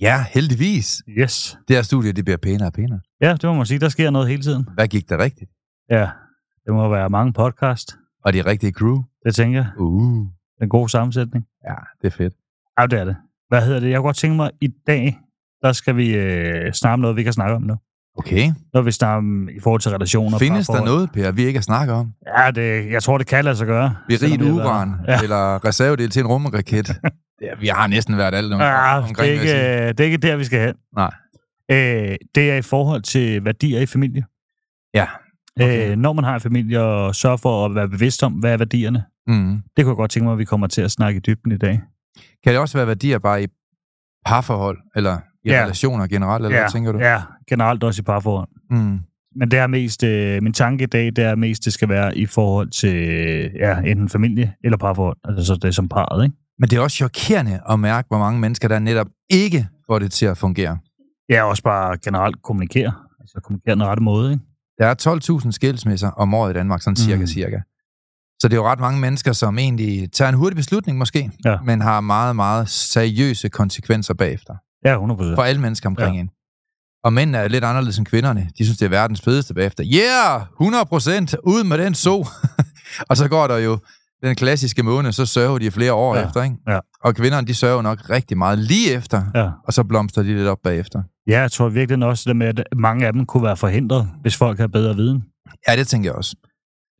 Ja, heldigvis. Yes. Det her studie, det bliver pænere og pænere. Ja, det må man sige. Der sker noget hele tiden. Hvad gik der rigtigt? Ja, det må være mange podcast. Og de rigtige crew? Det tænker jeg. Uh. Den gode sammensætning. Ja, det er fedt. Ja, det er det. Hvad hedder det? Jeg kunne godt tænke mig, i dag, der skal vi øh, snakke om noget, vi kan snakke om nu. Okay. Når vi snakker i forhold til relationer. Findes der noget, Per, vi ikke har snakket om? Ja, det, jeg tror, det kan lade sig gøre. Vi er Selvom rigt det har uran, ja. Eller reservedel til en rumraket. ja, vi har næsten været alt om, Ja, omkring. det, er ikke, det er ikke der, vi skal hen. Nej. Øh, det er i forhold til værdier i familie. Ja. Okay. Øh, når man har en familie, og sørge for at være bevidst om, hvad er værdierne. Mm. Det kunne jeg godt tænke mig, at vi kommer til at snakke i dybden i dag. Kan det også være værdier bare i parforhold, eller i Ja. relationer generelt, eller ja, hvad tænker du? Ja, generelt også i parforhold. Mm. Men det er mest, øh, min tanke i dag, det er mest, det skal være i forhold til ja, enten familie eller parforhold. Altså så det er som parret, ikke? Men det er også chokerende at mærke, hvor mange mennesker, der netop ikke får det til at fungere. Ja, også bare generelt kommunikere. Altså kommunikere den rette måde, ikke? Der er 12.000 skilsmisser om året i Danmark, sådan cirka, Mm. cirka. Så det er jo ret mange mennesker, som egentlig tager en hurtig beslutning måske, Ja. men har meget, meget seriøse konsekvenser bagefter. Ja, 100 For alle mennesker omkring Ja. en. Og mænd er lidt anderledes end kvinderne. De synes, det er verdens fedeste bagefter. Yeah! 100 procent! Ud med den så! og så går der jo den klassiske måned, så sørger de flere år Ja. efter, ikke? Ja. Og kvinderne, de sørger nok rigtig meget lige efter, Ja. og så blomstrer de lidt op bagefter. ja, jeg tror virkelig også det med, at mange af dem kunne være forhindret, hvis folk havde bedre viden. Det Ja, det tænker jeg også.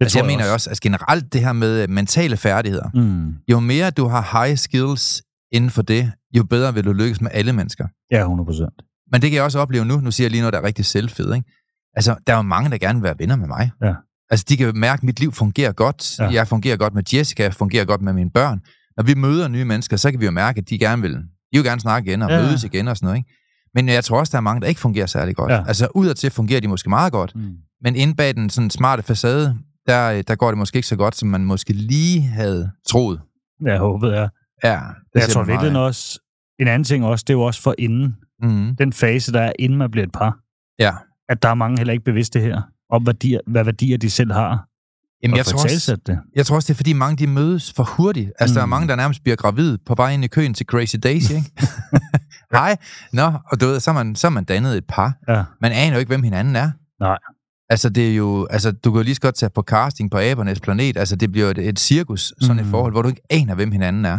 altså, jeg, mener jo også, at generelt det her med mentale færdigheder, Mm. jo mere du har high skills inden for det, jo bedre vil du lykkes med alle mennesker. Ja, 100 procent. Men det kan jeg også opleve nu. Nu siger jeg lige noget, der er rigtig selvfed, ikke? Altså, der er jo mange, der gerne vil være venner med mig. Ja. Altså, de kan mærke, at mit liv fungerer godt. Ja. Jeg fungerer godt med Jessica, jeg fungerer godt med mine børn. Når vi møder nye mennesker, så kan vi jo mærke, at de gerne vil, de vil gerne snakke igen og Ja. mødes igen og sådan noget, ikke? Men jeg tror også, der er mange, der ikke fungerer særlig godt. Ja. Altså, udadtil fungerer de måske meget godt, Mm. men inde bag den sådan smarte facade, der, øh, der går det måske ikke så godt, som man måske lige havde troet. Ja, jeg håber, ja. Ja, Jeg ser tror virkelig også, en anden ting også, det er jo også for inden. Mhm. den fase, der er, inden man bliver et par. Ja. At der er mange heller ikke bevidste her, om værdier, hvad værdier de selv har. Jamen, jeg tror, også, det. Jeg tror også, det er, fordi mange de mødes for hurtigt. Altså, mm. der er Mm. mange, der nærmest bliver gravid på vej ind i køen til Crazy Daisy, ikke? Hej. Nå, og du ved, så er, man, så er man dannet et par. Ja. Man aner jo ikke, hvem hinanden er. Nej. Altså, det er jo, altså, du kan jo lige så godt tage på casting på Abernes Planet. Altså, det bliver et, et cirkus, sådan mm. Mm. et forhold, hvor du ikke aner, hvem hinanden er.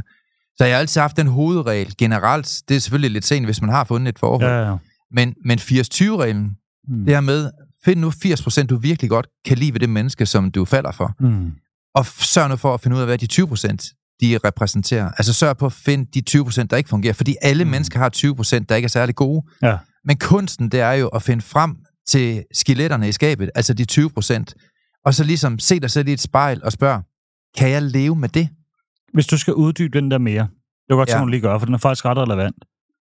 Så jeg har altid haft den hovedregel generelt. Det er selvfølgelig lidt sent, hvis man har fundet et forhold. Ja, ja. Men, men 80-20-reglen, Mm. det her med, find nu 80% du virkelig godt kan lide ved det menneske, som du falder for Mm. og sørg nu for at finde ud af, hvad de 20% de repræsenterer. Altså sørg på at finde de 20% der ikke fungerer, fordi alle mm. Mennesker har 20% der ikke er særlig gode. Ja. Men kunsten, det er jo at finde frem til skeletterne i skabet, altså de 20% og så ligesom se dig selv i et spejl og spørge, kan jeg leve med det? Hvis du skal uddybe den der mere, det var godt, Ja. ja. du lige gør, for den er faktisk ret relevant.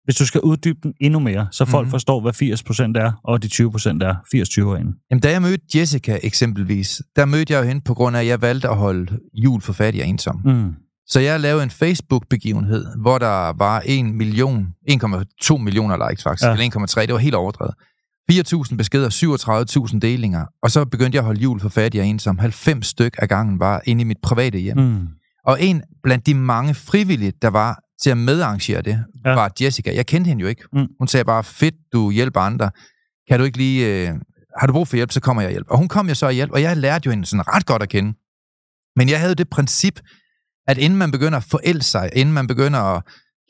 Hvis du skal uddybe den endnu mere, så folk Mhm. mm. forstår, hvad 80% er, og de 20% er 80-20 inde. Jamen, da jeg mødte Jessica eksempelvis, der mødte jeg jo hende på grund af, at jeg valgte at holde jul for fattig og ensom. Mm. Så jeg lavede en Facebook-begivenhed, hvor der var 1 million, 1,2 millioner likes faktisk, ja. eller 1,3, det var helt overdrevet. 4.000 beskeder, 37.000 delinger, og så begyndte jeg at holde jul for fattig og ensom. 90 styk af gangen var inde i mit private hjem. Mm. Og en blandt de mange frivillige, der var til at medarrangere det, Ja. var Jessica. Jeg kendte hende jo ikke. Mm. Hun sagde bare, fedt, du hjælper andre. Kan du ikke lige... Øh, har du brug for hjælp, så kommer jeg og hjælper. Og hun kom jo så og hjælp, og jeg lærte jo hende sådan ret godt at kende. Men jeg havde det princip, at inden man begynder at forælde sig, inden man begynder at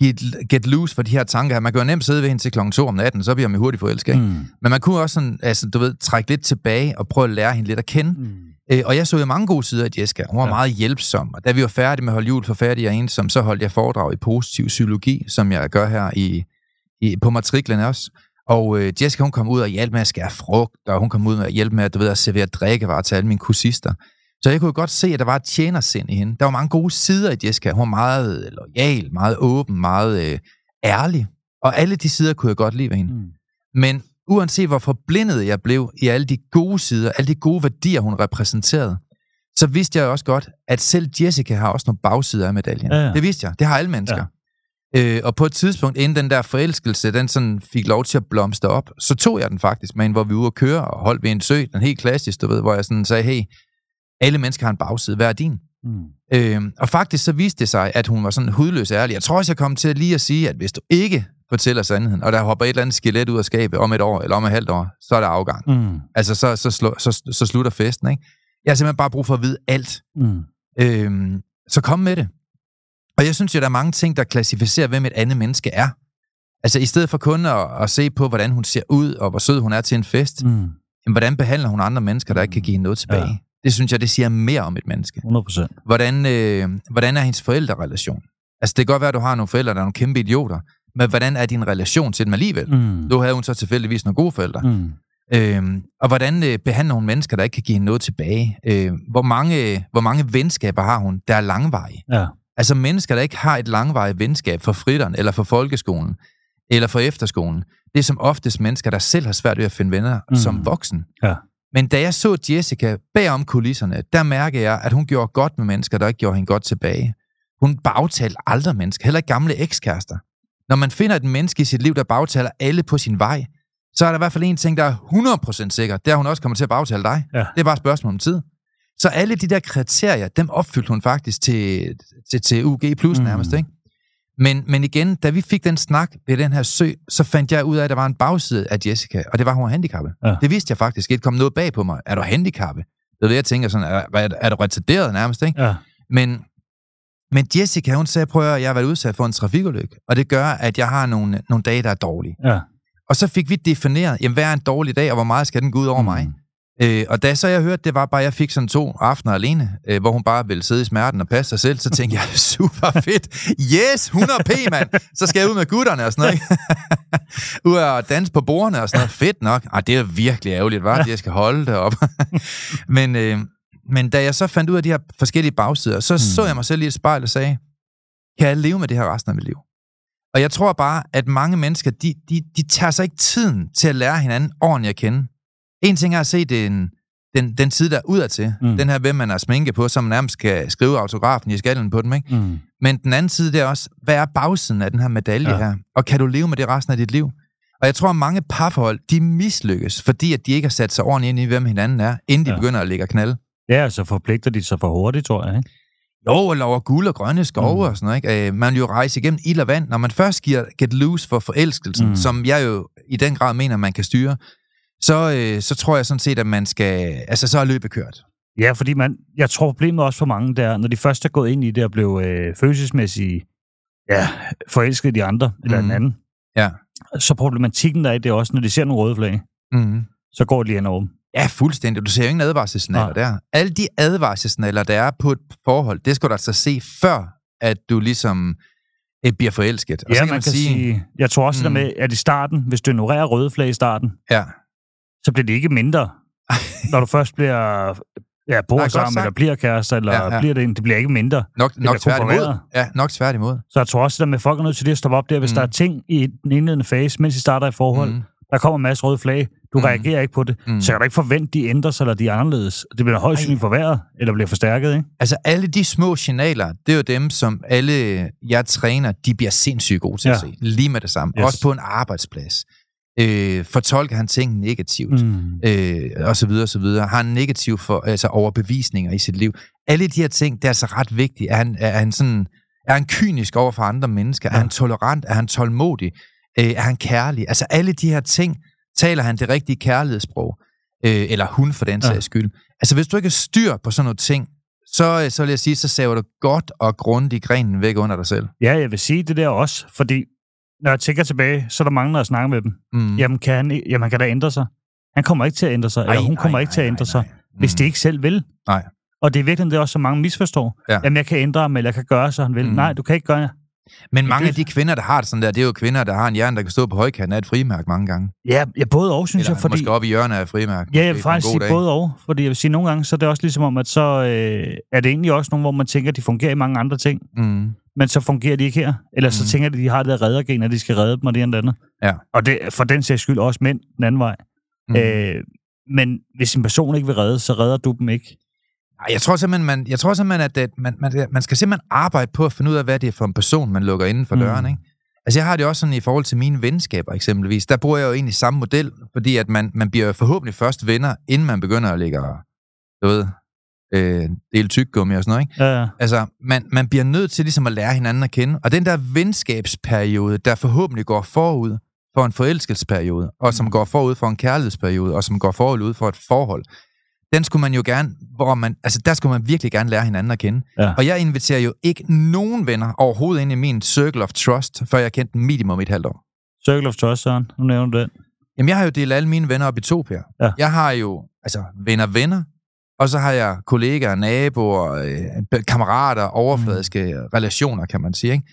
get, get loose for de her tanker her. Man kan jo nemt sidde ved hende til klokken 2 om natten, så bliver man hurtigt forelsket. Mm. Men man kunne også sådan, altså, du ved, trække lidt tilbage og prøve at lære hende lidt at kende. Mm. Øh, og jeg så jo mange gode sider af Jessica. Hun var ja. Meget hjælpsom. Og da vi var færdige med at holde jul for færdige og ensom, så holdt jeg foredrag i positiv psykologi, som jeg gør her i, i, på matriklen også. Og øh, Jessica, hun kom ud og hjalp med at skære frugt, og hun kom ud at hjælpe med at, du ved, at servere drikkevarer til alle mine kursister. Så jeg kunne godt se, at der var et tjenersind i hende. Der var mange gode sider i Jessica. Hun var meget lojal, meget åben, meget øh, ærlig. Og alle de sider kunne jeg godt lide ved hende. Mm. Men uanset hvor forblindet jeg blev i alle de gode sider, alle de gode værdier, hun repræsenterede, så vidste jeg også godt, at selv Jessica har også nogle bagsider af medaljen. Ja, ja. Det vidste jeg. Det har alle mennesker. Ja. Øh, og på et tidspunkt, inden den der forelskelse, den sådan fik lov til at blomstre op, så tog jeg den faktisk med en, hvor vi var ude at køre og holdt ved en sø, den helt klassisk, du ved, hvor jeg sådan sagde, hey, alle mennesker har en bagside, hvad er din? Mm. Øh, og faktisk så viste det sig, at hun var sådan hudløs ærlig. Jeg tror også, jeg kom til lige at sige, at hvis du ikke fortæller sandheden, og der hopper et eller andet skelet ud af skabet om et år eller om et halvt år, så er der afgang. Mm. Altså, så, så, slå, så, så slutter festen, ikke? Jeg har simpelthen bare brug for at vide alt. Mm. Øhm, så kom med det. Og jeg synes jo, der er mange ting, der klassificerer, hvem et andet menneske er. Altså, i stedet for kun at, at se på, hvordan hun ser ud, og hvor sød hun er til en fest, mm. Jamen, hvordan behandler hun andre mennesker, der ikke kan give hende noget tilbage? Ja. Det synes jeg, det siger mere om et menneske. 100 procent. Hvordan, øh, hvordan er hendes forældrerelation? Altså, det kan godt være, at du har nogle forældre, der er nogle kæmpe idioter, men hvordan er din relation til dem alligevel? Mm. Nu havde hun så tilfældigvis nogle gode forældre. Mm. Øhm, og hvordan øh, behandler hun mennesker, der ikke kan give hende noget tilbage? Øh, hvor, mange, hvor mange venskaber har hun, der er langvarige? Ja. Altså mennesker, der ikke har et langvarigt venskab for fritteren, eller for folkeskolen, eller for efterskolen. Det er som oftest mennesker, der selv har svært ved at finde venner mm. Mm. som voksen. Ja. Men da jeg så Jessica bagom kulisserne, der mærkede jeg, at hun gjorde godt med mennesker, der ikke gjorde hende godt tilbage. Hun bagtalte aldrig mennesker, heller ikke gamle ekskærester. Når man finder et menneske i sit liv, der bagtaler alle på sin vej, så er der i hvert fald en ting, der er 100% sikker. Det er, hun også kommer til at bagtale dig. Ja. Det er bare et spørgsmål om tid. Så alle de der kriterier, dem opfyldte hun faktisk til, til, til UG plus Mm. nærmest, ikke? Men, men igen, da vi fik den snak ved den her sø, så fandt jeg ud af, at der var en bagside af Jessica, og det var, at hun var handicappet. Ja. Det vidste jeg faktisk ikke. kom noget bag på mig. Er du handicappet? Det er det, jeg tænker sådan, er, er, er du retarderet nærmest, ikke? Ja. Men, men Jessica, hun sagde, prøv at jeg har været udsat for en trafikulykke, og det gør, at jeg har nogle, nogle dage, der er dårlige. Ja. Og så fik vi defineret, jamen, hvad er en dårlig dag, og hvor meget skal den gå ud over mm. mig? Øh, og da så jeg hørte, det var bare, at jeg fik sådan to aftener alene, øh, hvor hun bare ville sidde i smerten og passe sig selv, så tænkte jeg, super fedt, yes, 100p, mand, så skal jeg ud med gutterne og sådan noget, ikke? ud og danse på bordene og sådan noget, fedt nok. Ej, det er virkelig ærgerligt, var, at jeg skal holde det op. men, øh, men da jeg så fandt ud af de her forskellige bagsider, så mm. så jeg mig selv i et spejl og sagde, kan jeg leve med det her resten af mit liv? Og jeg tror bare, at mange mennesker, de, de, de tager sig ikke tiden til at lære hinanden ordentligt at kende. En ting er at se den, den, den side, der er udadtil. Mm. Den her, hvem man har sminke på, som nærmest skal skrive autografen i skallen på dem. Ikke? Mm. Men den anden side, det er også, hvad er bagsiden af den her medalje ja. Her? Og kan du leve med det resten af dit liv? Og jeg tror, at mange parforhold, de mislykkes, fordi at de ikke har sat sig ordentligt ind i, hvem hinanden er, inden de ja. Begynder at lægge og knalde. Ja, så forpligter de sig for hurtigt, tror jeg. Ikke? Jo, eller over guld og grønne skove mm. Mm. og sådan noget. Ikke? Øh, Man vil jo rejse igennem ild og vand. Når man først giver get loose for forelskelsen, mm. Mm. som jeg jo i den grad mener, man kan styre, så, øh, så tror jeg sådan set, at man skal... Altså, så er løbet kørt. Ja, fordi man, jeg tror problemet også for mange der, når de først er gået ind i det og blev øh, følelsesmæssigt ja, forelsket i de andre, eller Mhm. den anden, Ja. så problematikken der er i det også, når de ser nogle røde flag, Mm. så går de lige hen over dem. Ja, fuldstændig. Du ser jo ingen advarselssignaler der. Alle de advarselssignaler, der er på et forhold, det skal du altså se, før at du ligesom øh, bliver forelsket. Og Ja, så man kan sige, sige jeg tror også Mm. det der med, at i starten, hvis du ignorerer røde flag i starten, Ja, så bliver det ikke mindre, når du først bliver ja, bor Nej, sammen, eller bliver kærester, eller Ja, ja, bliver det, det bliver ikke mindre. nok, nok bliver kun tværtimod. Ja, nok tværtimod. Så jeg tror også, det der med, at folk er nødt til det at stoppe op der, hvis Mm. der er ting i den indledende fase, mens de starter i forhold, Mm. Der kommer en masse røde flag, du Mm. reagerer ikke på det, Mm. så kan du ikke forvente, at de ændrer sig, eller de er anderledes. Det bliver højst sandsynligt forværret, eller bliver forstærket, ikke? Altså alle de små signaler, det er jo dem, som alle jeg træner, de bliver sindssygt gode til ja. at se. Lige med det samme. Yes. Også på en arbejdsplads. Øh, fortolker han ting negativt. Mm. øh, og så videre, og så videre. Har en negativ for, altså overbevisninger i sit liv. Alle de her ting, det er altså ret vigtigt. Er han, er han sådan, er han kynisk over for andre mennesker? Ja. Er han tolerant? Er han tålmodig? Øh, er han kærlig? Altså alle de her ting, taler han det rigtige kærlighedssprog? Øh, eller hun for den Ja. sags skyld. Altså hvis du ikke har styr på sådan nogle ting, så, øh, så vil jeg sige, så saver du godt og grundigt grenen væk under dig selv. Ja, jeg vil sige det der også, fordi når jeg tænker tilbage, så er der mange, der snakker med dem. Mm. Jamen, kan han, jamen, kan da ændre sig. Han kommer ikke til at ændre sig, Ej, eller hun kommer nej, ikke til at ændre nej, sig, nej. hvis Mm. de ikke selv vil. Nej. Og det er virkelig det, er også så mange misforstår. Ja. Jamen, jeg kan ændre ham, eller jeg kan gøre, så han vil. Mm. Nej, du kan ikke gøre Men mange af de kvinder, der har det sådan der, det er jo kvinder, der har en hjerne, der kan stå på højkanten af et frimærk mange gange. Ja, ja både og, synes Eller jeg, fordi... måske op i hjørnet af et frimærk. Ja, jeg vil faktisk sige dag. både og, fordi jeg vil sige, nogle gange, så er det også ligesom om, at så øh, er det egentlig også nogle, hvor man tænker, at de fungerer i mange andre ting, Mm. men så fungerer de ikke her. Eller så Mm. tænker de, at de har det der reddergen, at de skal redde dem og det ene andet. Ja. Og det, for den sags skyld også mænd den anden vej. Mm. Øh, men hvis en person ikke vil redde, så redder du dem ikke. Jeg tror simpelthen, man, jeg tror simpelthen at det, man, man, man skal simpelthen arbejde på at finde ud af, hvad det er for en person, man lukker inden for Mm. døren. Ikke? Altså jeg har det også sådan i forhold til mine venskaber eksempelvis. Der bruger jeg jo egentlig samme model, fordi at man, man bliver forhåbentlig først venner, inden man begynder at lægge, du ved, øh, dele tyggegummi og sådan noget. Ikke? Ja, ja. Altså, man, man bliver nødt til ligesom at lære hinanden at kende. Og den der venskabsperiode, der forhåbentlig går forud for en forelskelsesperiode, og som går forud for en kærlighedsperiode, og som går forud for et forhold, den skulle man jo gerne, hvor man, altså der skulle man virkelig gerne lære hinanden at kende. Ja. Og jeg inviterer jo ikke nogen venner overhovedet ind i min circle of trust, før jeg kendte dem minimum et halvt år. Circle of Trust, Søren. Nu nævner du den. Jamen, jeg har jo delt alle mine venner op i to, Per. Ja. Jeg har jo, altså, venner-venner, og så har jeg kollegaer, naboer, øh, kammerater, overfladiske mm. relationer, kan man sige. Ikke?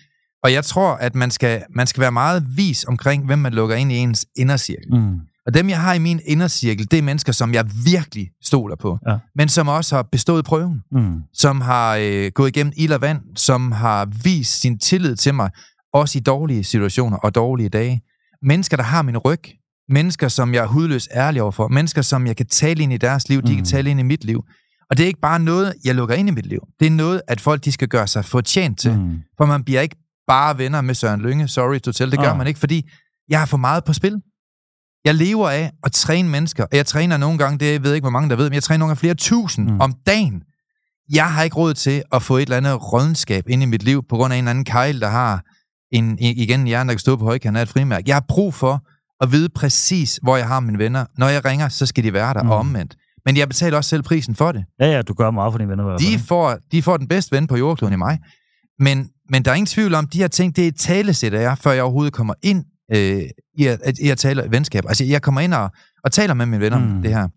Og jeg tror, at man skal, man skal være meget vis omkring, hvem man lukker ind i ens indercirkel. Mm. Og dem, jeg har i min indercirkel, det er mennesker, som jeg virkelig stoler på. Ja. Men som også har bestået prøven. Mm. Som har øh, gået igennem ild og vand. Som har vist sin tillid til mig. Også i dårlige situationer og dårlige dage. Mennesker, der har min ryg. Mennesker, som jeg er hudløs ærlig overfor. Mennesker, som jeg kan tale ind i deres liv. De Mm. kan tale ind i mit liv. Og det er ikke bare noget, jeg lukker ind i mit liv. Det er noget, at folk de skal gøre sig fortjent til. Mm. For man bliver ikke bare venner med Søren Lynge. Sorry to tell. Det gør Ah. man ikke, fordi jeg har for meget på spil. Jeg lever af at træne mennesker. Og jeg træner nogle gange, det jeg ved ikke, hvor mange der ved, men jeg træner nogle gange flere tusind Mm. om dagen. Jeg har ikke råd til at få et eller andet rådenskab ind i mit liv, på grund af en eller anden kejl, der har en, igen en hjerne, der kan stå på højkant af et frimærk. Jeg har brug for at vide præcis, hvor jeg har mine venner. Når jeg ringer, så skal de være der, Mm. og omvendt. Men jeg betaler også selv prisen for det. Ja, ja, du gør meget for dine venner. De får, de får den bedste ven på jordkloden i mig. Men, men der er ingen tvivl om, de her ting, det er et talesæt af jer, før jeg overhovedet kommer ind øh, i, at, i at tale venskab. Altså, jeg kommer ind og, og taler med mine venner mm. Om det her.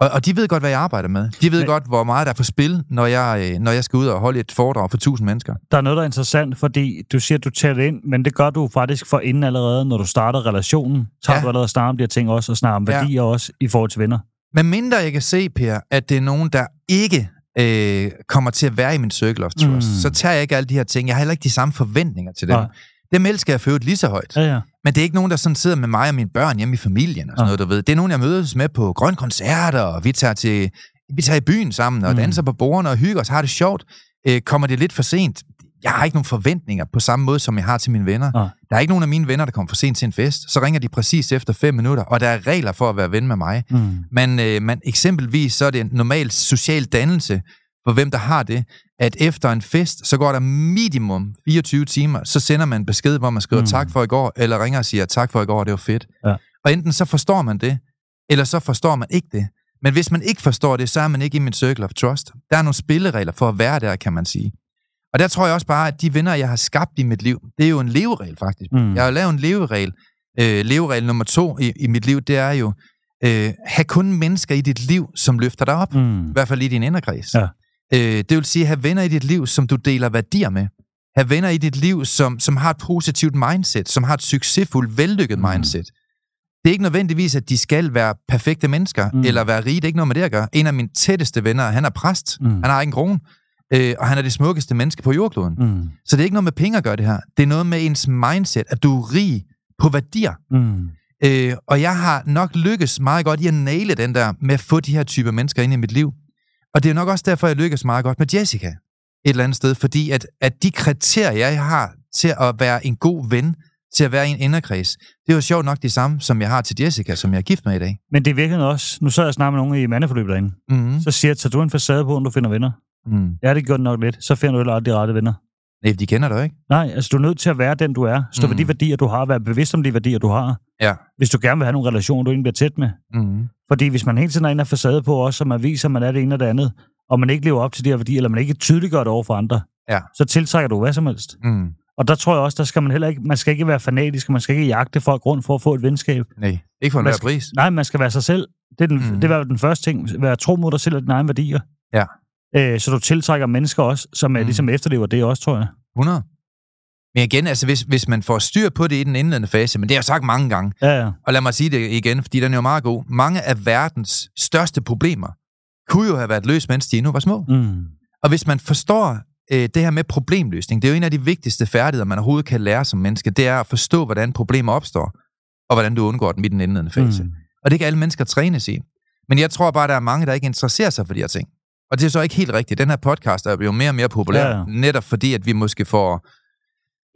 Og, og de ved godt, hvad jeg arbejder med. De ved Men- godt, hvor meget der er på spil, når jeg, øh, når jeg skal ud og holde et foredrag for tusind mennesker. Der er noget, der er interessant, fordi du siger, at du tager det ind, men det gør du faktisk for inden allerede, når du starter relationen. Så har Ja. du allerede startet om de her ting også, og snakker om Ja. værdier også i forhold til venner. Men mindre jeg kan se, Per, at det er nogen, der ikke øh, kommer til at være i min circle of trust, mm. så tager jeg ikke alle de her ting. Jeg har heller ikke de samme forventninger til dem. Nej. Dem elsker jeg øvrigt lige så højt. Ja, ja. Men det er ikke nogen, der sådan sidder med mig og mine børn hjemme i familien og sådan Ja. noget, du ved. Det er nogen, jeg mødes med på grønne koncerter, og vi tager, til, vi tager i byen sammen og Mm. danser på bordene og hygger os, har det sjovt. Øh, kommer det lidt for sent? Jeg har ikke nogen forventninger på samme måde, som jeg har til mine venner. Ja. Der er ikke nogen af mine venner, der kommer for sent til en fest. Så ringer de præcis efter fem minutter, og der er regler for at være ven med mig. Mm. Men øh, man, eksempelvis så er det en normal social dannelse, for hvem der har det, at efter en fest, så går der minimum 24 timer, så sender man en besked, hvor man skriver Mm. tak for i går, eller ringer og siger tak for i går, det var fedt. Ja. Og enten så forstår man det, eller så forstår man ikke det. Men hvis man ikke forstår det, så er man ikke i min circle of trust. Der er nogle spilleregler for at være der, kan man sige. Og der tror jeg også bare, at de venner, jeg har skabt i mit liv, det er jo en leveregel faktisk. Mm. Jeg har jo lavet en leveregel. Øh, leveregel nummer to i, i mit liv, det er jo, øh, have kun mennesker i dit liv, som løfter dig op. Mm. I hvert fald i din inderkreds. Ja. Øh, det vil sige, have venner i dit liv, som du deler værdier med. Have venner i dit liv, som, som har et positivt mindset, som har et succesfuldt, vellykket Mm. mindset. Det er ikke nødvendigvis, at de skal være perfekte mennesker, Mm. eller være rige. Det er ikke noget med det at gøre. En af mine tætteste venner, han er præst. Mm. Han har ikke en krone. Øh, og han er det smukkeste menneske på jordkloden. Mm. Så det er ikke noget med penge at gøre det her. Det er noget med ens mindset, at du er rig på værdier. Mm. Øh, og jeg har nok lykkes meget godt i at naile den der med at få de her typer mennesker ind i mit liv. Og det er nok også derfor, jeg lykkes meget godt med Jessica et eller andet sted, fordi at, at de kriterier, jeg har til at være en god ven, til at være i en inderkreds, det er jo sjovt nok de samme, som jeg har til Jessica, som jeg er gift med i dag. Men det virkelig også, nu så jeg snart med nogen i mandeforløb derinde, Mm-hmm. så siger jeg, tager du en facade på, når du finder venner? Mm. Ja, det gør det nok lidt. Så finder du aldrig de rette venner. Nej, de kender dig ikke. Nej, altså du er nødt til at være den, du er. Stå mm. ved de værdier, du har. Vær bevidst om de værdier, du har. Ja. Hvis du gerne vil have nogle relationer, du egentlig bliver tæt med. Mm. Fordi hvis man hele tiden er inde af facade på også, og man viser, at man er det ene og det andet, og man ikke lever op til de her værdier, eller man ikke tydeliggør det over for andre, Ja. så tiltrækker du hvad som helst. Mm. Og der tror jeg også, der skal man heller ikke, man skal ikke være fanatisk, og man skal ikke jagte folk rundt for at få et venskab. Nej, ikke for enhver pris. Nej, man skal være sig selv. Det er, den, mm. det er den første ting. Være tro mod dig selv og dine egne værdier. Ja. Øh, så du tiltrækker mennesker også, som er Mm. ligesom efterlever det også, tror jeg. 100. Men igen, altså hvis, hvis man får styr på det i den indledende fase, men det har jeg sagt mange gange, Ja, ja. og lad mig sige det igen, fordi den er jo meget god. Mange af verdens største problemer kunne jo have været løst, mens de endnu var små. Mm. Og hvis man forstår øh, det her med problemløsning, det er jo en af de vigtigste færdigheder, man overhovedet kan lære som menneske, det er at forstå, hvordan problemer opstår, og hvordan du undgår dem i den indledende fase. Mm. Mm. Og det kan alle mennesker trænes i. Men jeg tror bare, der er mange, der ikke interesserer sig for de her ting. Og det er så ikke helt rigtigt. Den her podcast er jo mere og mere populær, Ja, ja. netop fordi, at vi måske får...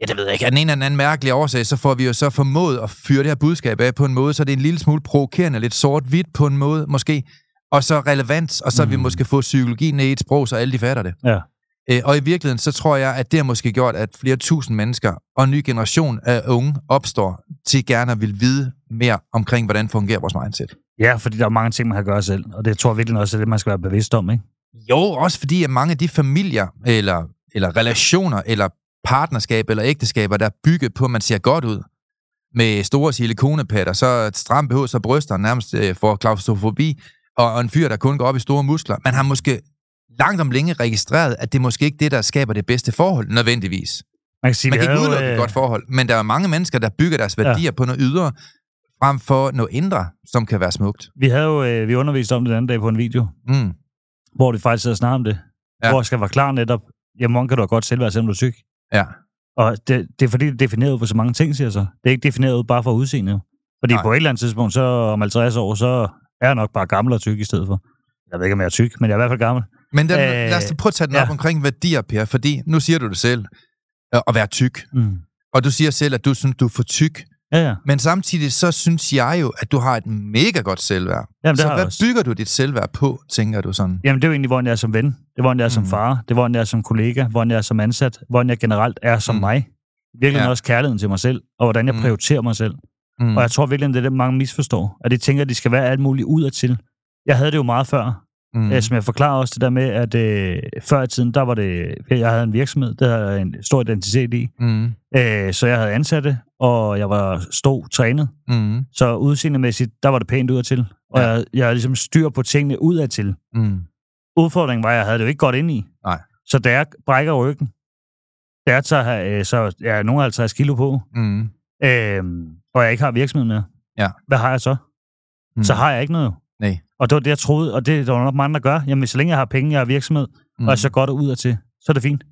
Ja, det ved jeg ikke. Af den ene eller anden mærkelig årsag, så får vi jo så formået at fyre det her budskab af på en måde, så det er en lille smule provokerende, lidt sort-hvidt på en måde, måske, og så relevant, og så mm. vi måske få psykologi ned i et sprog, så alle de fatter det. Ja. Øh, og i virkeligheden, så tror jeg, at det har måske gjort, at flere tusind mennesker og en ny generation af unge opstår til gerne at vil vide mere omkring, hvordan fungerer vores mindset. ja, fordi der er mange ting, man kan gøre selv. Og det tror jeg virkelig også er det, man skal være bevidst om, ikke? Jo, også fordi, at mange af de familier, eller, eller relationer, eller partnerskab, eller ægteskaber, der er bygget på, at man ser godt ud, med store silikonepatter, så et stramt BH, så bryster nærmest øh, får klaustrofobi, og, og en fyr, der kun går op i store muskler. Man har måske langt om længe registreret, at det er måske ikke det, der skaber det bedste forhold, nødvendigvis. Man kan sige, Man kan ikke udelukke et øh, godt forhold, men der er mange mennesker, der bygger deres værdier ja. på noget ydre, frem for noget indre, som kan være smukt. Vi havde jo, øh, vi underviste om det den anden dag på en video, Mm. Hvor de faktisk sidder snakker om det. Ja. Hvor jeg skal være klar netop, jamen, kan du godt selvværd, selvom du er tyk? Ja. Og det, det er fordi, det er defineret ud for så mange ting, siger jeg så. Det er ikke defineret ud bare for udseende. jo. Fordi Nej. På et eller andet tidspunkt, så om 50 år, så er jeg nok bare gammel og tyk i stedet for. Jeg ved ikke, om jeg er tyk, men jeg er i hvert fald gammel. Men den, øh, Øh, lad os prøve at tage den ja. op ja. omkring værdier, Per, fordi nu siger du det selv, øh, at være tyk. Mm. Og du siger selv, at du synes, du er for tyk. Ja, ja. Men samtidig så synes jeg jo, at du har et mega godt selvværd. Jamen, så hvad også. bygger du dit selvværd på, tænker du sådan? Jamen, det er jo egentlig, hvordan jeg er som ven. Det er, hvordan jeg er som Mm. far. Det er, hvordan jeg er som kollega. Hvordan jeg er som ansat. Hvordan jeg generelt er som Mm. mig. Virkelig Ja. også kærligheden til mig selv. Og hvordan jeg Mm. prioriterer mig selv. Mm. Og jeg tror virkelig, det er det, mange misforstår. At de tænker, at de skal være alt muligt ud af til. Jeg havde det jo meget før. Mm. Mm. Som jeg forklarer også det der med, at øh, før i tiden, der var det, jeg havde en virksomhed, der havde en stor identitet i. Mm. Øh, så jeg havde ansatte, og jeg var stod trænet. Mm. Så udseendemæssigt, der var det pænt ud af til. Og Ja. jeg, jeg havde ligesom styr på tingene ud af til. Mm. Udfordringen var, at jeg havde det jo ikke godt ind i. Nej. Så da jeg brækker ryggen, da jeg tager, øh, så jeg er nogen 50 kilo på, Mm. øh, og jeg ikke har virksomhed mere, Ja. hvad har jeg så? Mm. Så har jeg ikke noget. Nej. Og det var det, jeg troede, og det der var nok mange, der gør. Jamen, så længe jeg har penge, jeg har virksomhed, mm. og jeg så godt ud af til, så er det fint.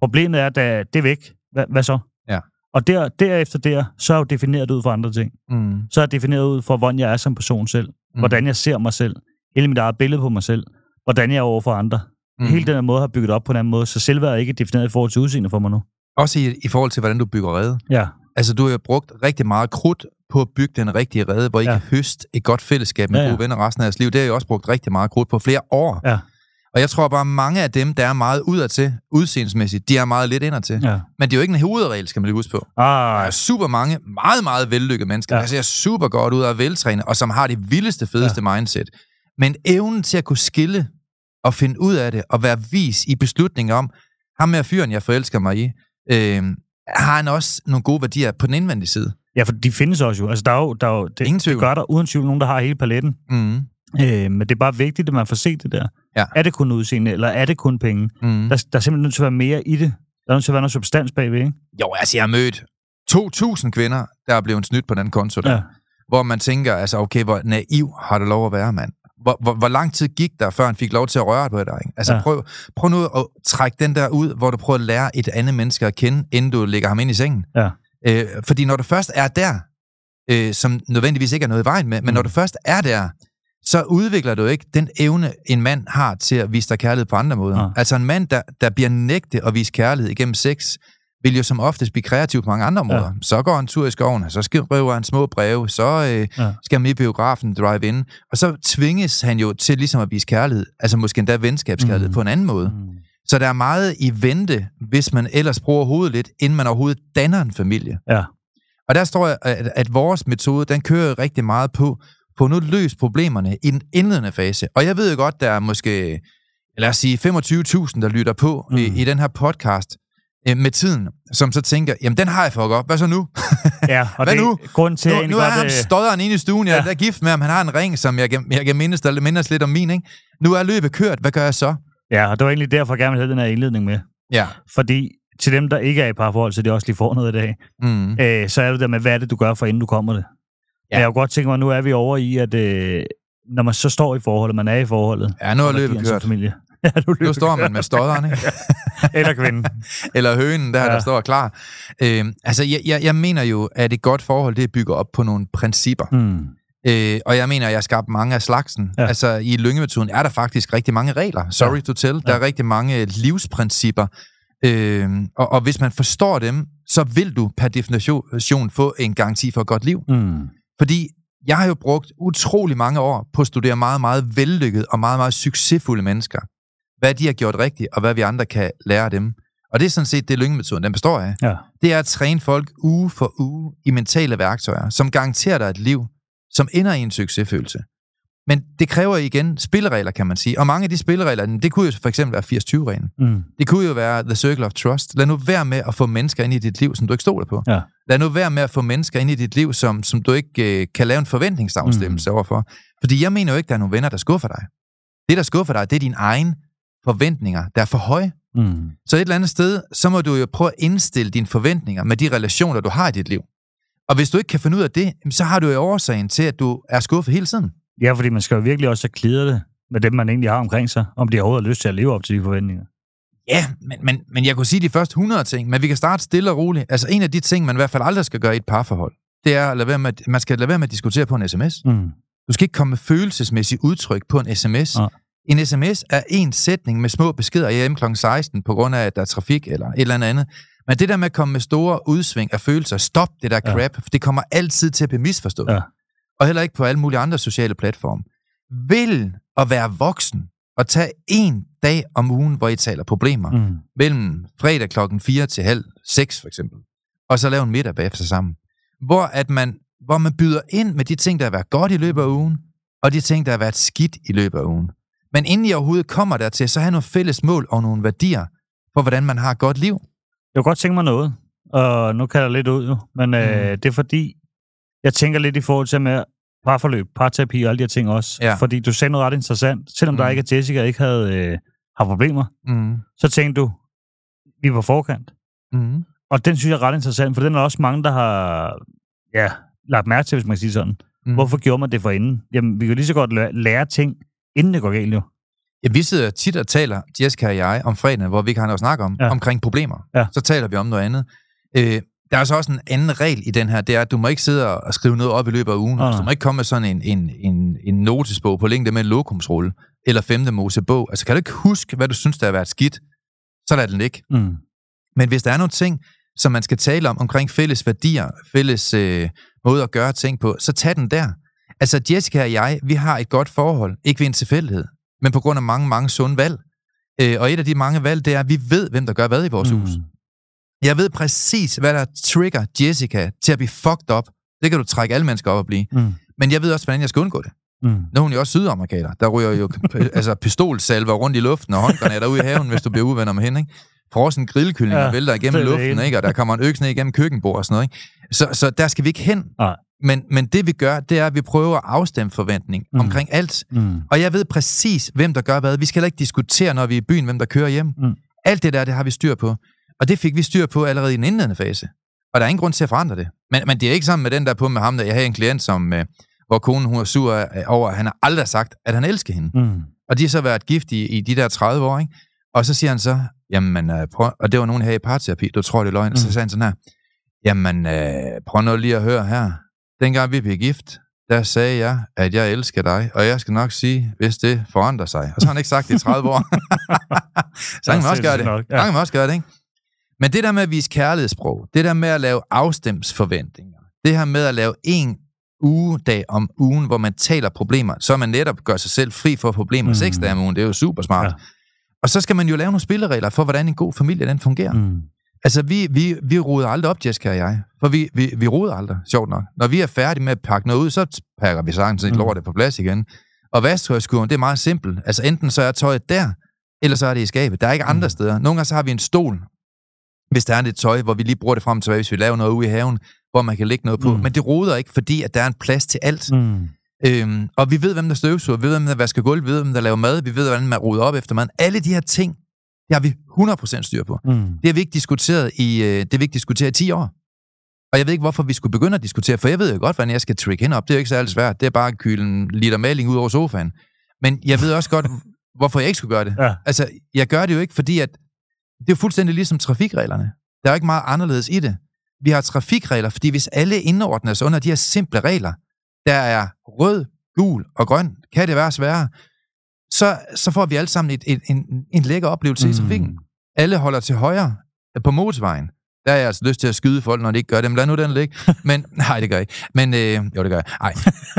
Problemet er, at det er væk. Hvad, hvad så? Ja. Og der, derefter der, så er jeg jo defineret ud for andre ting. Mm. Så er jeg defineret ud for, hvordan jeg er som person selv. Mm. Hvordan jeg ser mig selv. Hele mit eget billede på mig selv. Hvordan jeg er over for andre. Mm. Mm. Hele den her måde har bygget op på en anden måde, så selvværd er ikke defineret i forhold til udseende for mig nu. Også i, i forhold til, hvordan du bygger rede. Ja, Altså, du har jo brugt rigtig meget krudt på at bygge den rigtige rede, hvor I ja. Kan høste et godt fællesskab med ja, Ja, gode venner resten af jeres liv. Det har jeg også brugt rigtig meget krudt på flere år. Ja. Og jeg tror bare, mange af dem, der er meget udadtil, udseendemæssigt, de er meget lidt indadtil. Ja. Men det er jo ikke en hovedregel, skal man lige huske på. Der Ah, er super mange meget, meget vellykkede mennesker, ja. Der ser super godt ud og er veltrænet, og som har det vildeste, fedeste ja. mindset. Men evnen til at kunne skille og finde ud af det, og være vis i beslutningen om, ham med fyren, jeg forelsker mig i, øh, har han også nogle gode værdier på den indvendige side. ja, for de findes også jo. Altså, der er jo, der er jo det, Ingen tvivl. det gør der uden tvivl nogen, der har hele paletten. Mm. Øh, men det er bare vigtigt, at man får set det der. Ja. Er det kun udseende, eller er det kun penge? Mm. Der, der er simpelthen nødt til at være mere i det. Der er nødt til at være noget substans bagved, ikke? Jo, altså jeg har mødt 2.000 kvinder, der er blevet snydt på den konto der. Ja. Hvor man tænker, altså okay, hvor naiv har det lov at være, mand? Hvor, hvor, hvor lang tid gik der, før han fik lov til at røre på dig? Ikke? Altså ja. Prøv, prøv nu at trække den der ud, hvor du prøver at lære et andet menneske at kende, inden du lægger ham ind i sengen. Ja. Øh, fordi når du først er der, øh, som nødvendigvis ikke er noget i vejen med, men Mm. når du først er der, så udvikler du ikke den evne, en mand har til at vise dig kærlighed på andre måder. Ja. Altså en mand, der, der bliver nægtet at vise kærlighed igennem sex, vil jo som oftest blive kreativ på mange andre områder. Ja. Så går han tur i skoven, så skriver han små breve, så øh, Ja. skal han med i biografen, drive in, og så tvinges han jo til ligesom at vise kærlighed, altså måske endda venskabskærlighed Mm. på en anden måde. Mm. Så der er meget i vente, hvis man ellers bruger hovedet lidt, inden man overhovedet danner en familie. Ja. Og der står jeg, at, at vores metode, den kører rigtig meget på, på nu løst problemerne i den indledende fase. Og jeg ved jo godt, der er måske lad os sige 25.000, der lytter på mm. i, i den her podcast øh, med tiden, som så tænker, jamen den har jeg for godt, hvad så nu? Ja, og Hvad det nu? grund til, nu, nu er han øh, stodderen inde i stuen, jeg Ja. er gift med ham, han har en ring, som jeg kan, jeg kan mindes, der mindes lidt om min, ikke? Nu er løbet kørt, hvad gør jeg så? Ja, og det var egentlig derfor, jeg gerne ville have den her indledning med. Ja. Fordi til dem, der ikke er i parforhold, så de også lige får noget i dag, Mm. øh, så er det der med, hvad er det, du gør, for inden du kommer det. Ja. Jeg kunne godt tænke mig, nu er vi over i, at øh, når man så står i forholdet, man er i forholdet, Ja, nu er løbet kørt. Familie. ja, er Nu står man med stodderen, ikke? Eller kvinden. Eller hønen, der, ja. der Ja. står klar. Øhm, altså, jeg, jeg, jeg mener jo, at et godt forhold, det bygger op på nogle principper. Mm. Øh, og jeg mener, at jeg har skabt mange af slagsen. Ja. Ja. Altså, i lyngemetoden er der faktisk rigtig mange regler. Sorry ja. to tell. Der er rigtig mange livsprincipper. Øh, og, og hvis man forstår dem, så vil du per definition få en garanti for et godt liv. Mm. Fordi jeg har jo brugt utrolig mange år på at studere meget, meget vellykkede og meget, meget succesfulde mennesker. Hvad de har gjort rigtigt, og hvad vi andre kan lære af dem. Og det er sådan set det, lyngemetoden den består af. Ja. Det er at træne folk uge for uge i mentale værktøjer, som garanterer dig et liv, som ender i en succesfølelse. Men det kræver igen spilleregler, kan man sige. Og mange af de spilleregler, det kunne jo for eksempel være 80-20-reglen. Mm. Det kunne jo være The Circle of Trust. Lad nu være med at få mennesker ind i dit liv, som du ikke stoler på. Ja. Lad nu være med at få mennesker ind i dit liv, som, som du ikke øh, kan lave en forventningsafstemmelse mm. overfor. Fordi jeg mener jo ikke, der er nogle venner, der skuffer dig. Det, der skuffer dig, det er dine egne forventninger, der er for høje. Mm. Så et eller andet sted, så må du jo prøve at indstille dine forventninger med de relationer, du har i dit liv. Og hvis du ikke kan finde ud af det, så har du jo årsagen til, at du er skuffet hele tiden. Ja, fordi man skal jo virkelig også have klidret det med dem, man egentlig har omkring sig, om de overhovedet har lyst til at leve op til de forventninger. Ja, men, men, men jeg kunne sige de første 100 ting, men vi kan starte stille og roligt. Altså en af de ting, man i hvert fald aldrig skal gøre i et parforhold, det er, at lade være med, man skal lade være med at diskutere på en sms. Mm. Du skal ikke komme med følelsesmæssigt udtryk på en sms. Nej. En sms er en sætning med små beskeder hjemme kl. 16, på grund af, at der er trafik eller et eller andet. Men det der med at komme med store udsving af følelser, stop det der Ja. crap, for det kommer altid til at blive misforstået. Ja. Og heller ikke på alle mulige andre sociale platforme. Vil at være voksen og tage en dag om ugen, hvor I taler problemer, Mm. mellem fredag klokken 4 til halv 6 for eksempel, og så lave en middag bagefter sammen. Hvor, at man, hvor man byder ind med de ting, der har været godt i løbet af ugen, og de ting, der har været skidt i løbet af ugen. Men inden I overhovedet kommer dertil, så har nogle fælles mål og nogle værdier for, hvordan man har et godt liv. Jeg kunne godt tænke mig noget, og nu kalder jeg lidt ud jo, men øh, Mm. det er fordi, jeg tænker lidt i forhold til med parforløb, parterapi og alle de her ting også. Ja. Fordi du sagde noget ret interessant. Selvom mm. der ikke er Jessica, ikke havde øh, har problemer, Mm. så tænkte du, vi på forkant. Mm. Og den synes jeg er ret interessant, for den er også mange, der har ja, lagt mærke til, hvis man kan sige sådan. Mm. Hvorfor gjorde man det for inden? Jamen, vi kan lige så godt lære ting, inden det går galt jo. Ja, vi sidder tit og taler, Jessica og jeg, om fredagen, hvor vi ikke har noget at snakke om, ja. Omkring problemer. Ja. Så taler vi om noget andet. Øh, der er så også en anden regel i den her, det er, at du må ikke sidde og skrive noget op i løbet af ugen. Altså, du må ikke komme med sådan en, en, en, en notesbog på længde med en lokumsrulle, eller femte mosebog. Altså, kan du ikke huske, hvad du synes, der har været skidt, så lad den ligge. Mm. Men hvis der er nogle ting, som man skal tale om, omkring fælles værdier, fælles øh, måde at gøre ting på, så tag den der. Altså, Jessica og jeg, vi har et godt forhold, ikke ved en tilfældighed, men på grund af mange, mange sunde valg. Øh, og et af de mange valg, det er, at vi ved, hvem der gør hvad i vores mm. hus. Jeg ved præcis, hvad der trigger Jessica til at blive fucked up. Det kan du trække alle mennesker op og blive. Mm. Men jeg ved også, hvordan jeg skal undgå det. Mm. Nu er hun jo også sydamerikaner. Der ryger jo altså pistolsalver rundt i luften, og håndgranater ude i haven, hvis du bliver uvenner med hende. Ikke? Frossen grillkylling ja, vælter igennem det det luften, ene. ikke? og der kommer en øks ned igennem køkkenbord og sådan noget. Ikke? Så, så der skal vi ikke hen. Nej. Men, men det vi gør, det er, at vi prøver at afstemme forventning mm. Omkring alt. Mm. Og jeg ved præcis, hvem der gør hvad. Vi skal heller ikke diskutere, når vi er i byen, hvem der kører hjem. Mm. Alt det der, det har vi styr på. Og det fik vi styr på allerede i den indledende fase. Og der er ingen grund til at forandre det. Men, men det er ikke sammen med den der på med ham, der jeg havde en klient, som, øh, hvor konen hun er sur øh, over, at han har aldrig sagt, at han elsker hende. Mm. Og de har så været gift i, i de der 30 år, ikke? Og så siger han så, jamen, øh, prøv, og det var nogen her i parterapi, du tror, det er løgn. Mm. Og så Mm. sagde han sådan her, jamen, øh, prøv nu lige at høre her. Dengang vi blev gift, der sagde jeg, at jeg elsker dig, og jeg skal nok sige, hvis det forandrer sig. Og så har han ikke sagt det i 30 år. så kan man også gøre det. Nok, Ja. Ja. kan man også gøre det, ikke? Men det der med at vise kærlighedssprog, det der med at lave afstemsforventninger, det her med at lave en ugedag om ugen, hvor man taler problemer, så man netop gør sig selv fri for problemer mm. Mm. seks dage om ugen, det er jo super smart. Ja. Og så skal man jo lave nogle spilleregler for, hvordan en god familie den fungerer. Mm. Altså, vi, vi, vi roder aldrig op, Jessica og jeg. For vi, vi, vi roder aldrig, sjovt nok. Når vi er færdige med at pakke noget ud, så pakker vi sagtens Mm. lortet på plads igen. Og vasketøjskurven, det er meget simpelt. Altså, enten så er tøjet der, Eller så er det i skabet. Der er ikke andre Mm. steder. Nogle gange så har vi en stol, hvis der er lidt tøj, hvor vi lige bruger det frem og tilbage, hvis vi laver noget ude i haven, hvor man kan lægge noget på. Mm. Men det roder ikke, fordi at der er en plads til alt. Mm. Øhm, og vi ved, hvem der støvsuger, vi ved, hvem der vasker gulv, vi ved, hvem der laver mad, vi ved, hvordan man roder op efter maden. Alle de her ting, det har vi 100% styr på. Mm. Det har vi ikke diskuteret i, øh, det har vi ikke diskuteret i 10 år. Og jeg ved ikke, hvorfor vi skulle begynde at diskutere, for jeg ved jo godt, hvordan jeg skal trick hende op. Det er jo ikke særlig svært. Det er bare at kyle en liter maling ud over sofaen. Men jeg ved også godt, hvorfor jeg ikke skulle gøre det. Ja. Altså, jeg gør det jo ikke, fordi at det er fuldstændig ligesom trafikreglerne. Der er jo ikke meget anderledes i det. Vi har trafikregler, fordi hvis alle indordner sig under de her simple regler, der er rød, gul og grøn, kan det være sværere, så, så får vi alle sammen et, et, en, en lækker oplevelse mm. i trafikken. Alle holder til højre på motorvejen. Der har jeg altså lyst til at skyde folk, når de ikke gør det. Men lad nu den ligge. Men, nej, det gør jeg ikke. Men, øh, jo, det gør jeg. Nej,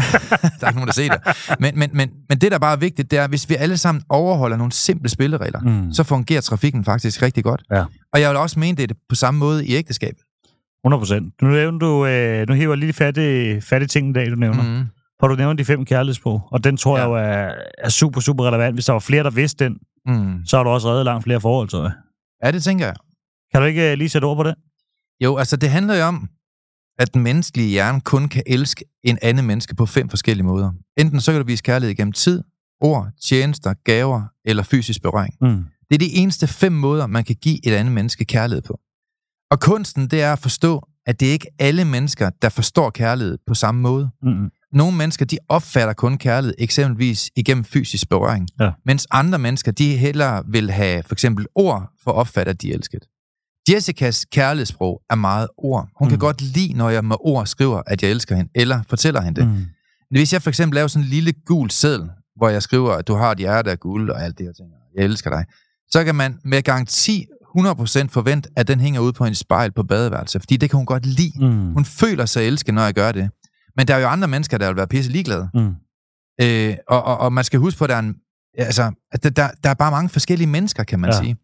der er ikke nogen, der ser det. Men, men, men, men det, der bare er vigtigt, det er, at hvis vi alle sammen overholder nogle simple spilleregler, Mm. så fungerer trafikken faktisk rigtig godt. Ja. Og jeg vil også mene, det er på samme måde i ægteskabet. 100 procent. Nu, nævner du, øh, nu hiver lige fattige, fattige ting i dag, du nævner. Mm. For du nævner de fem kærlighedssprog, og den tror ja. jeg jo er, er super, super relevant. Hvis der var flere, der vidste den, Mm. så har du også reddet langt flere forhold, tror jeg. Ja, det tænker jeg. Kan du ikke øh, lige sætte ord på det? Jo, altså det handler jo om, at den menneskelige hjerne kun kan elske en anden menneske på fem forskellige måder. Enten så kan du vise kærlighed gennem tid, ord, tjenester, gaver eller fysisk berøring. Mm. Det er de eneste fem måder, man kan give et andet menneske kærlighed på. Og kunsten, det er at forstå, at det er ikke alle mennesker, der forstår kærlighed på samme måde. Mm. Nogle mennesker, de opfatter kun kærlighed eksempelvis igennem fysisk berøring, Ja. mens andre mennesker, de hellere vil have for eksempel ord for at opfatte, at de er elsket. Jessicas kærlighedssprog er meget ord. Hun mm. kan godt lide, når jeg med ord skriver, at jeg elsker hende, eller fortæller hende det. Mm. Hvis jeg for eksempel laver sådan en lille gul seddel, hvor jeg skriver, at du har et hjerte af guld og alt det og jeg elsker dig, så kan man med garanti 100% forvente, at den hænger ude på en spejl på badeværelset, fordi det kan hun godt lide. Mm. Hun føler sig elsket, når jeg gør det. Men der er jo andre mennesker, der vil være pisse ligeglade. Mm. Øh, og, og, og man skal huske på, at der er, en, altså, at der, der, der er bare mange forskellige mennesker, kan man ja. Sige.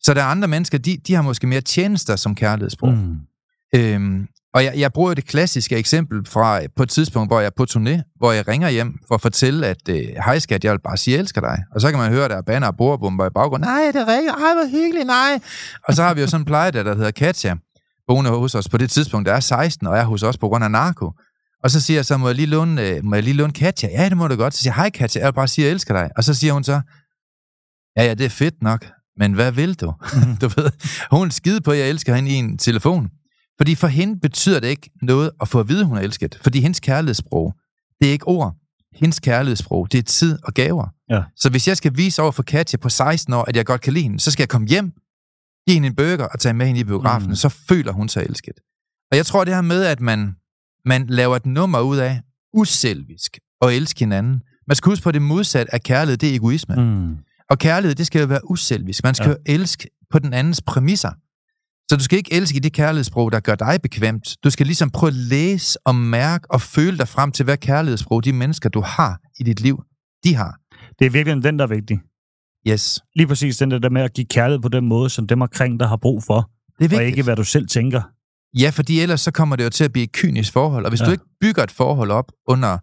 Så der er andre mennesker, de, de har måske mere tjenester som kærlighedssprog. Mm. Mm. Øhm, og jeg, jeg bruger jo det klassiske eksempel fra øh, på et tidspunkt, hvor jeg er på turné, hvor jeg ringer hjem for at fortælle, at øh, hej skat, jeg vil bare sige, jeg elsker dig. Og så kan man høre, at der er banner og bordbomber i baggrunden. Nej, det ringer. Ej, hvor hyggeligt, nej. Og så har vi jo sådan en plejedatter, der hedder Katja, boende hos os på det tidspunkt, der er 16, og er hos os på grund af narko. Og så siger jeg så, må jeg lige låne, øh, må jeg lige låne Katja? Ja, det må du godt. Så siger jeg, hej Katja, jeg vil bare sige, jeg elsker dig. Og så siger hun så, ja, ja, det er fedt nok, men hvad vil du? Du ved, hun skide på, at jeg elsker hende i en telefon. Fordi for hende betyder det ikke noget at få at vide, hun er elsket. Fordi hendes kærlighedssprog, det er ikke ord. Hendes kærlighedssprog, det er tid og gaver. Ja. Så hvis jeg skal vise over for Katja på 16 år, at jeg godt kan lide hende, så skal jeg komme hjem, give hende en burger og tage med hende i biografen, Mm. så føler hun sig elsket. Og jeg tror det her med, at man, man laver et nummer ud af uselvisk og elske hinanden. Man skal huske på, det modsatte af kærlighed, det er egoisme. Mm. Og kærlighed, det skal jo være uselvisk. Man skal ja. jo elske på den andens præmisser. Så du skal ikke elske i det kærlighedssprog, der gør dig bekvemt. Du skal ligesom prøve at læse og mærke og føle dig frem til, hvad kærlighedssprog de mennesker, du har i dit liv, de har. Det er virkelig den, der er vigtig. Yes. Lige præcis den der, der med at give kærlighed på den måde, som dem omkring dig har brug for, Det er og vigtigt. ikke hvad du selv tænker. Ja, fordi ellers så kommer det jo til at blive et kynisk forhold. Og hvis Ja. ja. du ikke bygger et forhold op under,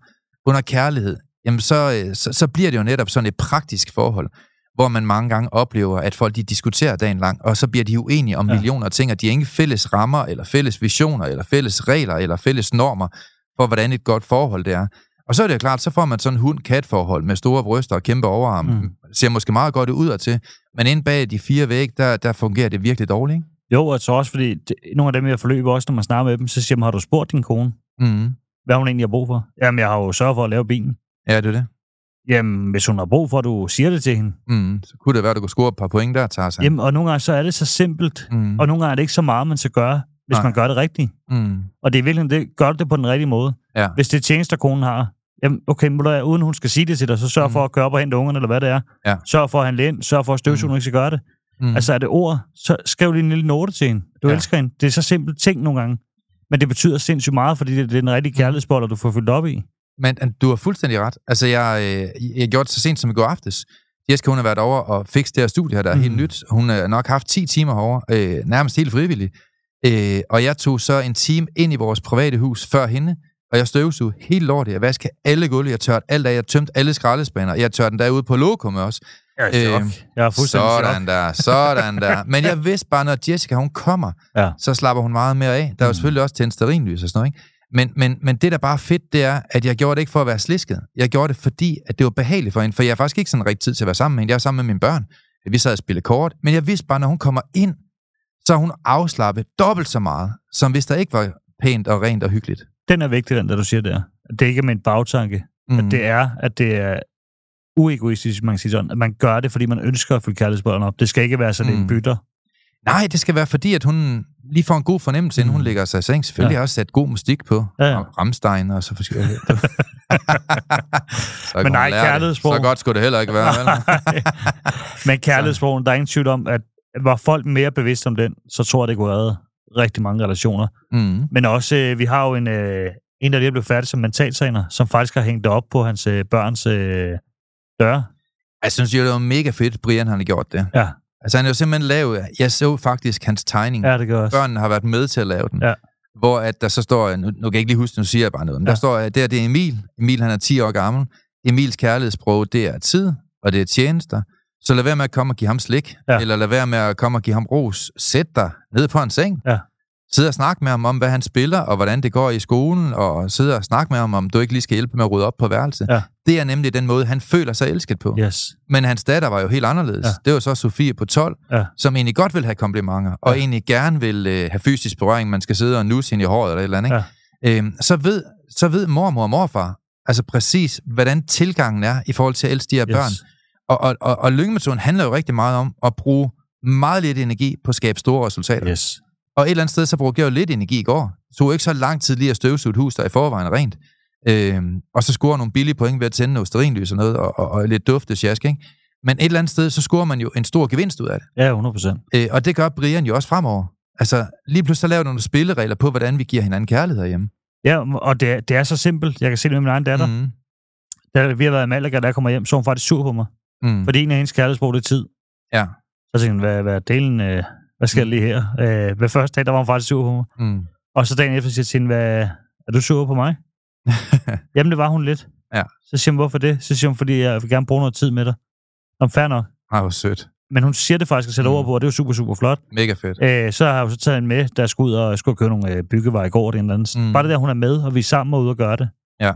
under kærlighed, jamen så, øh, så, så bliver det jo netop sådan et praktisk forhold, hvor man mange gange oplever, at folk de diskuterer dagen lang, og så bliver de uenige om Ja. millioner af ting, og de har ingen fælles rammer, eller fælles visioner, eller fælles regler, eller fælles normer for, hvordan et godt forhold det er. Og så er det jo klart, så får man sådan en hund-kat-forhold med store bryster og kæmpe overarme. Mm. Mm. ser måske meget godt ud til, men inde bag de fire vægge, der, der fungerer det virkelig dårligt. Ikke? Jo, og så også fordi, det, nogle af dem, jeg forløber også, når man snakker med dem, så siger man, har du spurgt din kone, Mm. hvad hun egentlig har brug for? Jamen, jeg har jo sørget for at lave bilen. Ja, det er det. Jamen, hvis hun har brug for, at du siger det til hende. Mm, så kunne det være, at du kunne score et par point der, Tarzan. Jamen, og nogle gange så er det så simpelt, Mm, og nogle gange er det ikke så meget, man skal gøre, hvis Nej. man gør det rigtigt. mm, Og det er virkelig, det, gør det på den rigtige måde. ja. Hvis det er tjenester, konen har, jamen, okay, må du, uden hun skal sige det til dig, så sørg Mm. for at køre op og hente ungerne, eller hvad det er. Ja. Sørg for at handle ind, sørg for at støvsuge, Mm. mm. ikke skal gøre det. Mm. Altså er det ord, så skriv lige en lille note til hende. Du Ja. elsker hende. Det er så simpelt ting nogle gange. Men det betyder sindssygt meget, fordi det, det er en rigtig kærlighedsbold, du får fyldt op i. Men du har fuldstændig ret. Altså, jeg, øh, jeg gjorde det så sent som i går aftes. Jessica, hun har været over og fikset det her studie her, der er mm. helt Mhm. nyt. Hun har nok haft 10 timer herovre, øh, nærmest helt frivilligt. Øh, og jeg tog så en time ind i vores private hus før hende, Og jeg støvsugede helt lortet. Jeg vaskede alle gulv. Jeg tørte alt af. Jeg tømte alle skraldespænder. Jeg tørte den derude på lokum også. Jeg er. Øhm, Jeg er fuldstændig Sådan chok. der, sådan der. Men jeg vidste bare, når Jessica hun kommer, Ja. så slapper hun meget mere af. Der er jo Mm. selvfølgelig også tændt og sådan noget, ikke? Men, men, men det, der bare er fedt, det er, at jeg gjorde det ikke for at være slisket. Jeg gjorde det, fordi at det var behageligt for hende. For jeg har faktisk ikke sådan rigtig tid til at være sammen med hende. Jeg er sammen med mine børn. Vi sad og spillede kort. Men jeg vidste bare, når hun kommer ind, så er hun afslappet dobbelt så meget, som hvis der ikke var pænt og rent og hyggeligt. Den er vigtig, den der du siger der. Det er ikke med en bagtanke. Mm. At det er, at det er uegoistisk, man kan sige sådan. At man gør det, fordi man ønsker at fylde kærlighedsbørn op. Det skal ikke være sådan Mm. en bytter. Nej, det skal være fordi, at hun lige får en god fornemmelse, inden Mm. hun lægger sig i seng. Selvfølgelig Ja. har også sat god musik på. Ja, ja. Og Ramstein og så forskellige. så Men nej, kærlighedssprog. Så godt skulle det heller ikke være. vel? Men kærlighedsprogen, der er ingen tvivl om, at var folk mere bevidste om den, så tror jeg, det kunne redde rigtig mange relationer. mm. Men også, øh, vi har jo en, øh, en der lige er blevet færdig som mentaltræner, som faktisk har hængt det op på hans øh, børns øh, døre. Jeg synes jo, det var mega fedt, Brian han har gjort det. Ja, Altså han er jo simpelthen lavet, jeg så faktisk hans tegning. ja det gør også. Børnene har været med til at lave den. Ja. Hvor at der så står, nu, nu kan jeg ikke lige huske, nu siger jeg bare noget, men Ja. der står, at det, her, det er Emil. Emil han er 10 år gammel. Emils kærlighedssprog, det er tid, og det er tjenester. Så lad være med at komme og give ham slik, ja. eller lad være med at komme og give ham ros. Sæt dig ned på en seng. Ja. Sid og snak med ham om, hvad han spiller, og hvordan det går i skolen, og sidde og snakke med ham om, du ikke lige skal hjælpe med at rydde op på værelset. Ja. Det er nemlig den måde, han føler sig elsket på. Yes. Men hans datter var jo helt anderledes. Ja. Ja. Det var så Sofie på 12, Ja. som egentlig godt vil have komplimenter, og Ja. egentlig gerne vil øh, have fysisk berøring, man skal sidde og nusse hende i håret eller et eller andet. Ikke? Øhm, så, ved, så ved mormor og morfar altså præcis, hvordan tilgangen er i forhold til at elske de her Yes. børn. Og, og, og, og lyngemetoden handler jo rigtig meget om at bruge meget lidt energi på at skabe store resultater. Yes. Og et eller andet sted, så brugte jeg jo lidt energi i går. Så det tog ikke så lang tid lige at støvsuge et hus, der i forvejen rent. Øhm, og så scorer nogle billige point ved at tænde noget sterinlys og noget, og, og, og lidt dufte sjask, ikke? Men et eller andet sted, så scorer man jo en stor gevinst ud af det. Ja, 100 procent. Øh, og det gør Brian jo også fremover. Altså, lige pludselig så laver du nogle spilleregler på, hvordan vi giver hinanden kærlighed herhjemme. Ja, og det er, det er så simpelt. Jeg kan se det med min egen datter. Mm. Da vi har været i Malaga, da jeg kommer hjem, så er hun faktisk sur på mig. Mm. Fordi en af hendes kærlighedssprog, det er tid. Ja. Så tænkte jeg, hvad, hvad delen, øh, hvad skal jeg lige her? Øh, ved første dag, der var hun faktisk sur på mig. Mm. Og så dagen efter siger jeg til hende, hvad, er du sur på mig? Jamen, det var hun lidt. Ja. Så siger hun, hvorfor det? Så siger hun, fordi jeg vil gerne bruge noget tid med dig. Om fair nok. Ej, hvor sødt. Men hun siger det faktisk og sætter Mm. ord på, og det er jo super, super flot. Mega fedt. Øh, så har jeg jo så taget hende med, der skulle ud og skulle købe nogle øh, byggevarer i går. Det, eller andet. Mm. Bare det der, hun er med, og vi er sammen og ude og gøre det. Ja.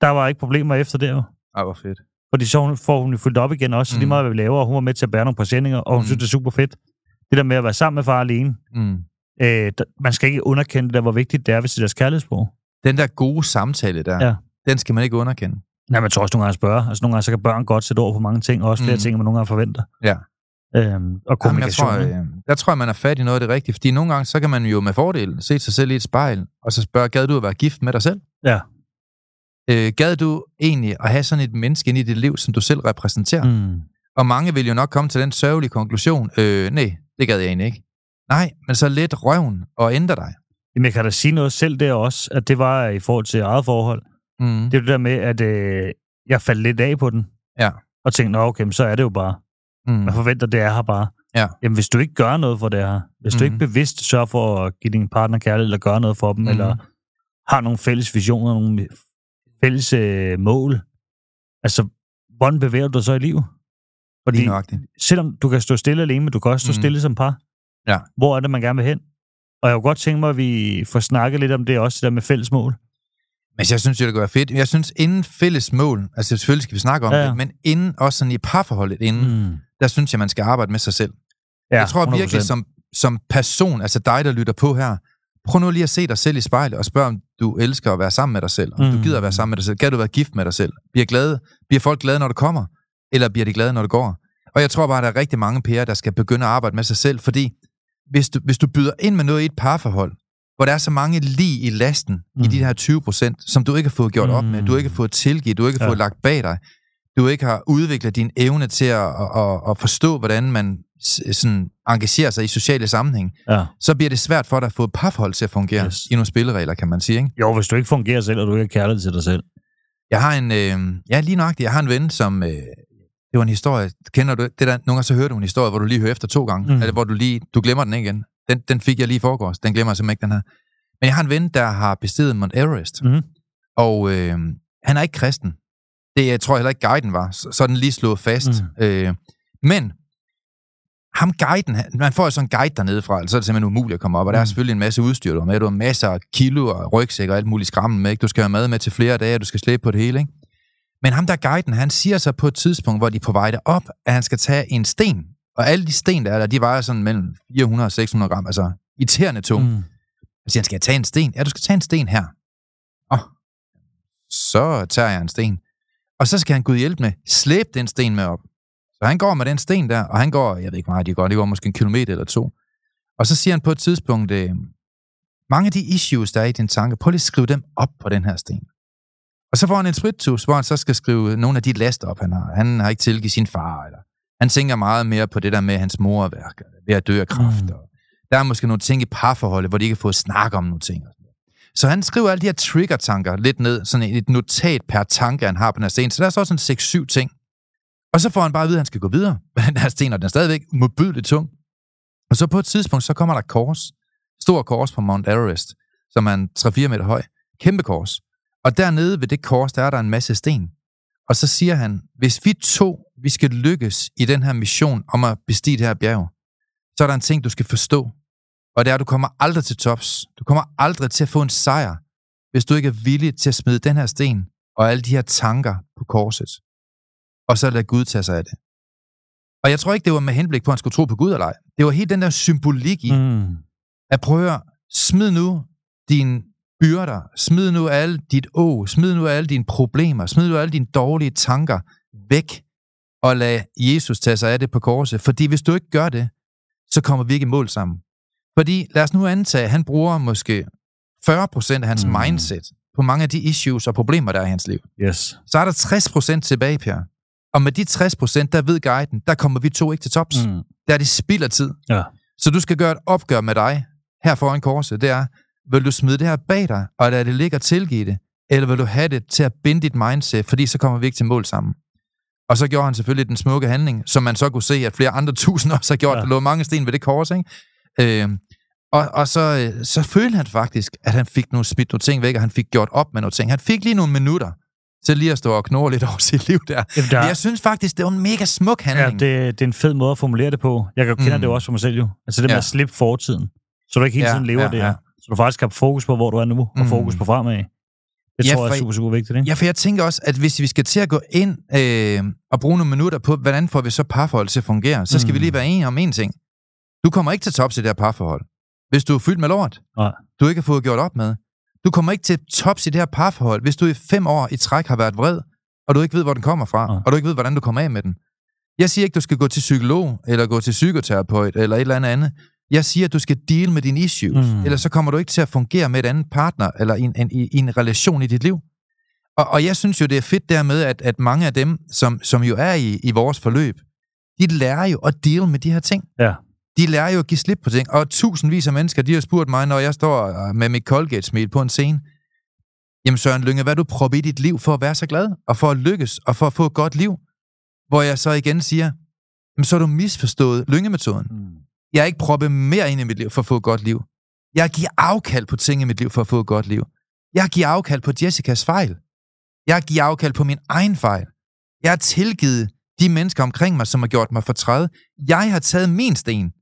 Der var ikke problemer efter det jo. Ej, hvor fedt. Fordi så hun- får hun jo fyldt op igen også, så Mm. lige meget hvad vi laver, og hun var med til at bære nogle præsendinger, og hun mm. synes, det er super fedt. Det der med at være sammen med far alene, Mm. øh, man skal ikke underkende det der, hvor vigtigt det er, hvis det er deres kærlighedssprog. Den der gode samtale der, Ja. den skal man ikke underkende. Nej, man tror også nogle gange at spørge. Altså nogle gange, så kan børn godt sætte ord på mange ting, og også flere Mm. ting, man nogle gange forventer. Ja. Øhm, og Jamen, jeg kommunikation. tror, øh, der tror jeg, man er fat i noget af det rigtige, fordi nogle gange, så kan man jo med fordel se sig selv i et spejl, og så spørge, gad du at være gift med dig selv? Ja. Øh, gad du egentlig at have sådan et menneske ind i dit liv, som du selv repræsenterer? Mm. Og mange vil jo nok komme til den sørgelige konklusion, øh, nej, det gad jeg egentlig ikke. Nej, men så lidt røven og ændre dig. Jamen, jeg kan da sige noget selv der også, at det var i forhold til eget forhold. Mm. Det er det der med, at øh, jeg faldt lidt af på den. Ja. Og tænkte, nå okay, så er det jo bare. Mm. Man forventer, det er her bare. Ja. Jamen, hvis du ikke gør noget for det her, hvis mm. du ikke bevidst sørger for at give din partner kærlighed, eller gøre noget for dem, Mhm. eller har nogle fælles visioner, nogle fælles øh, mål, altså, hvordan bevæger du dig så i livet? Fordi Lige nøjagtigt. selvom du kan stå stille alene, men du kan også stå Mhm. stille som par. Ja. Hvor er det, man gerne vil hen? Og jeg kunne godt tænke mig, at vi får snakket lidt om det også, det der med fælles mål. Men jeg synes jo, det kunne være fedt. Jeg synes, inden fælles mål, altså selvfølgelig skal vi snakke om Ja, ja, det, men inden også sådan i parforholdet inden, mm. Mm. der synes jeg, man skal arbejde med sig selv. Ja, jeg tror 100%. virkelig, som, som person, altså dig, der lytter på her, prøv nu lige at se dig selv i spejlet og spørg, om du elsker at være sammen med dig selv. Om mm. du Mm. gider at være sammen med dig selv. Kan du være gift med dig selv? Bliver, glade, bliver folk glade, når du kommer? Eller bliver de glade, når du går? Og jeg tror bare, der er rigtig mange pærer, der skal begynde at arbejde med sig selv, fordi hvis du, hvis du byder ind med noget i et parforhold, hvor der er så mange lige i lasten mm. i Mm. de her 20 procent, som du ikke har fået gjort mm. op med, du ikke har fået tilgivet, du ikke har Ja. fået lagt bag dig, du ikke har udviklet din evne til at, at, at, at forstå, hvordan man sådan engagerer sig i sociale sammenhæng, Ja. så bliver det svært for dig at få et parforhold til at fungere yes. I nogle spilleregler, kan man sige. Ikke? Jo, hvis du ikke fungerer selv, og du ikke har kærlighed til dig selv. Jeg har en, øh, ja lige nøjagtigt, jeg har en ven, som, øh, det var en historie, kender du det der, nogle gange så hører du en historie, hvor du lige hører efter to gange, mm. Mm. eller hvor du lige, du glemmer den ikke igen. Den, den fik jeg lige i forgårs, den glemmer jeg simpelthen ikke, den her. Men jeg har en ven, der har bestiget Mount Everest, Mhm. og øh, han er ikke kristen. Det jeg tror jeg heller ikke, guiden var. Så, så den lige slået fast. Mm. Øh, men ham guiden, man får jo sådan en guide dernede fra, så er det simpelthen umuligt at komme op, og der er Mm. selvfølgelig en masse udstyr, du har med. Du har masser af kilo og rygsæk og alt muligt skrammen med. Ikke? Du skal have mad med til flere dage, og du skal slæbe på det hele. Ikke? Men ham der guiden, han siger så på et tidspunkt, hvor de er på vej derop, at han skal tage en sten. Og alle de sten, der er der, de vejer sådan mellem 400 og 600 gram, altså irriterende tung. Mm. Så siger han, skal jeg tage en sten? Ja, du skal tage en sten her. Åh, så tager jeg en sten. Og så skal han Gud hjælpe med, slæbe den sten med op. Så han går med den sten der, og han går, jeg ved ikke meget de går, det går måske en kilometer eller to. Og så siger han på et tidspunkt, øh, mange af de issues, der er i din tanke, prøv lige at skrive dem op på den her sten. Og så får han en spritus, hvor han så skal skrive nogle af de laster op, han har. Han har ikke tilgivet sin far, eller han tænker meget mere på det der med hans mor er ved at dø af kræft. Mm. Der er måske nogle ting i parforholdet, hvor de ikke har fået snak om nogle ting. Så han skriver alle de her trigger-tanker lidt ned, sådan et notat per tanke, han har på den her sten. Så der er så sådan 6-7 ting. Og så får han bare at vide, at han skal gå videre med den her sten, og den er stadigvæk modbydeligt tung. Og så på et tidspunkt, så kommer der kors. Stor kors på Mount Everest, som er en 3-4 meter høj. Kæmpe kors. Og dernede ved det kors, der er der en masse sten. Og så siger han, hvis vi to, vi skal lykkes i den her mission om at bestige det her bjerg, så er der en ting, du skal forstå. Og det er, at du kommer aldrig til tops. Du kommer aldrig til at få en sejr, hvis du ikke er villig til at smide den her sten og alle de her tanker på korset. Og så lade Gud tage sig af det. Og jeg tror ikke, det var med henblik på, at han skulle tro på Gud eller ej. Det var helt den der symbolik i, Mm. at prøve at smid nu dine byrder, smid nu alle dit å, smid nu alle dine problemer, smid nu alle dine dårlige tanker væk, og lad Jesus tage sig af det på korset. Fordi hvis du ikke gør det, så kommer vi ikke i mål sammen. Fordi lad os nu antage, at han bruger måske 40% af hans Mm. mindset på mange af de issues og problemer, der er i hans liv. Yes. Så er der 60% tilbage, Per. Og med de 60%, der ved guiden, der kommer vi to ikke til tops. Mm. Der er det spild af tid. Ja. Så du skal gøre et opgør med dig her foran korset. Det er, vil du smide det her bag dig, og lade det ligge og tilgive det? Eller vil du have det til at binde dit mindset, fordi så kommer vi ikke til mål sammen? Og så gjorde han selvfølgelig den smukke handling, som man så kunne se, at flere andre tusind også har gjort. Ja. Ja. Der lå mange sten ved det kors, ikke? Øh, og, og så, øh, så følte han faktisk, at han fik nogle smidt nogle ting væk, og han fik gjort op med nogle ting. Han fik lige nogle minutter til lige at stå og knurre lidt over sit liv der. Jamen, der, Men jeg synes faktisk, det var en mega smuk ja, handling. det, det er en fed måde at formulere det på. Jeg kan kende Mm. det jo også for mig selv jo. Altså det med Ja. at slippe fortiden. Så du ikke hele Ja, tiden lever ja, der. ja. Så du faktisk har fokus på, hvor du er nu, og Mm. fokus på fremad. Det Ja, tror jeg er super, super vigtigt, ikke? Ja, for jeg tænker også, at hvis vi skal til at gå ind øh, og bruge nogle minutter på, hvordan får vi så parforhold til at fungere, så skal Mm. vi lige være enige om en ting. Du kommer ikke til tops i det her parforhold, hvis du er fyldt med lort, Nej. du ikke har fået gjort op med. Du kommer ikke til tops i det her parforhold, hvis du i fem år i træk har været vred, og du ikke ved, hvor den kommer fra, Nej. og du ikke ved, hvordan du kommer af med den. Jeg siger ikke, du skal gå til psykolog, eller gå til psykoterapeut, eller et eller andet andet. Jeg siger, at du skal deal med dine issues, Mm. ellers så kommer du ikke til at fungere med et andet partner, eller i en, en, en relation i dit liv. Og, og jeg synes jo, det er fedt dermed, at, at mange af dem, som, som jo er i, i vores forløb, de lærer jo at deal med de her ting. Ja. De lærer jo at give slip på ting. Og tusindvis af mennesker, de har spurgt mig, når jeg står øh, med mit Colgate-smil på en scene, jamen Søren Lynge, hvad du proppet i dit liv for at være så glad, og for at lykkes, og for at få et godt liv? Hvor jeg så igen siger, jamen så har du misforstået Lynge-metoden. Mm. Jeg er ikke proppet mere ind i mit liv for at få et godt liv. Jeg giver afkald på ting i mit liv for at få et godt liv. Jeg giver afkald på Jessicas fejl. Jeg giver afkald på min egen fejl. Jeg har tilgivet de mennesker omkring mig, som har gjort mig fortræd. Jeg har taget min sten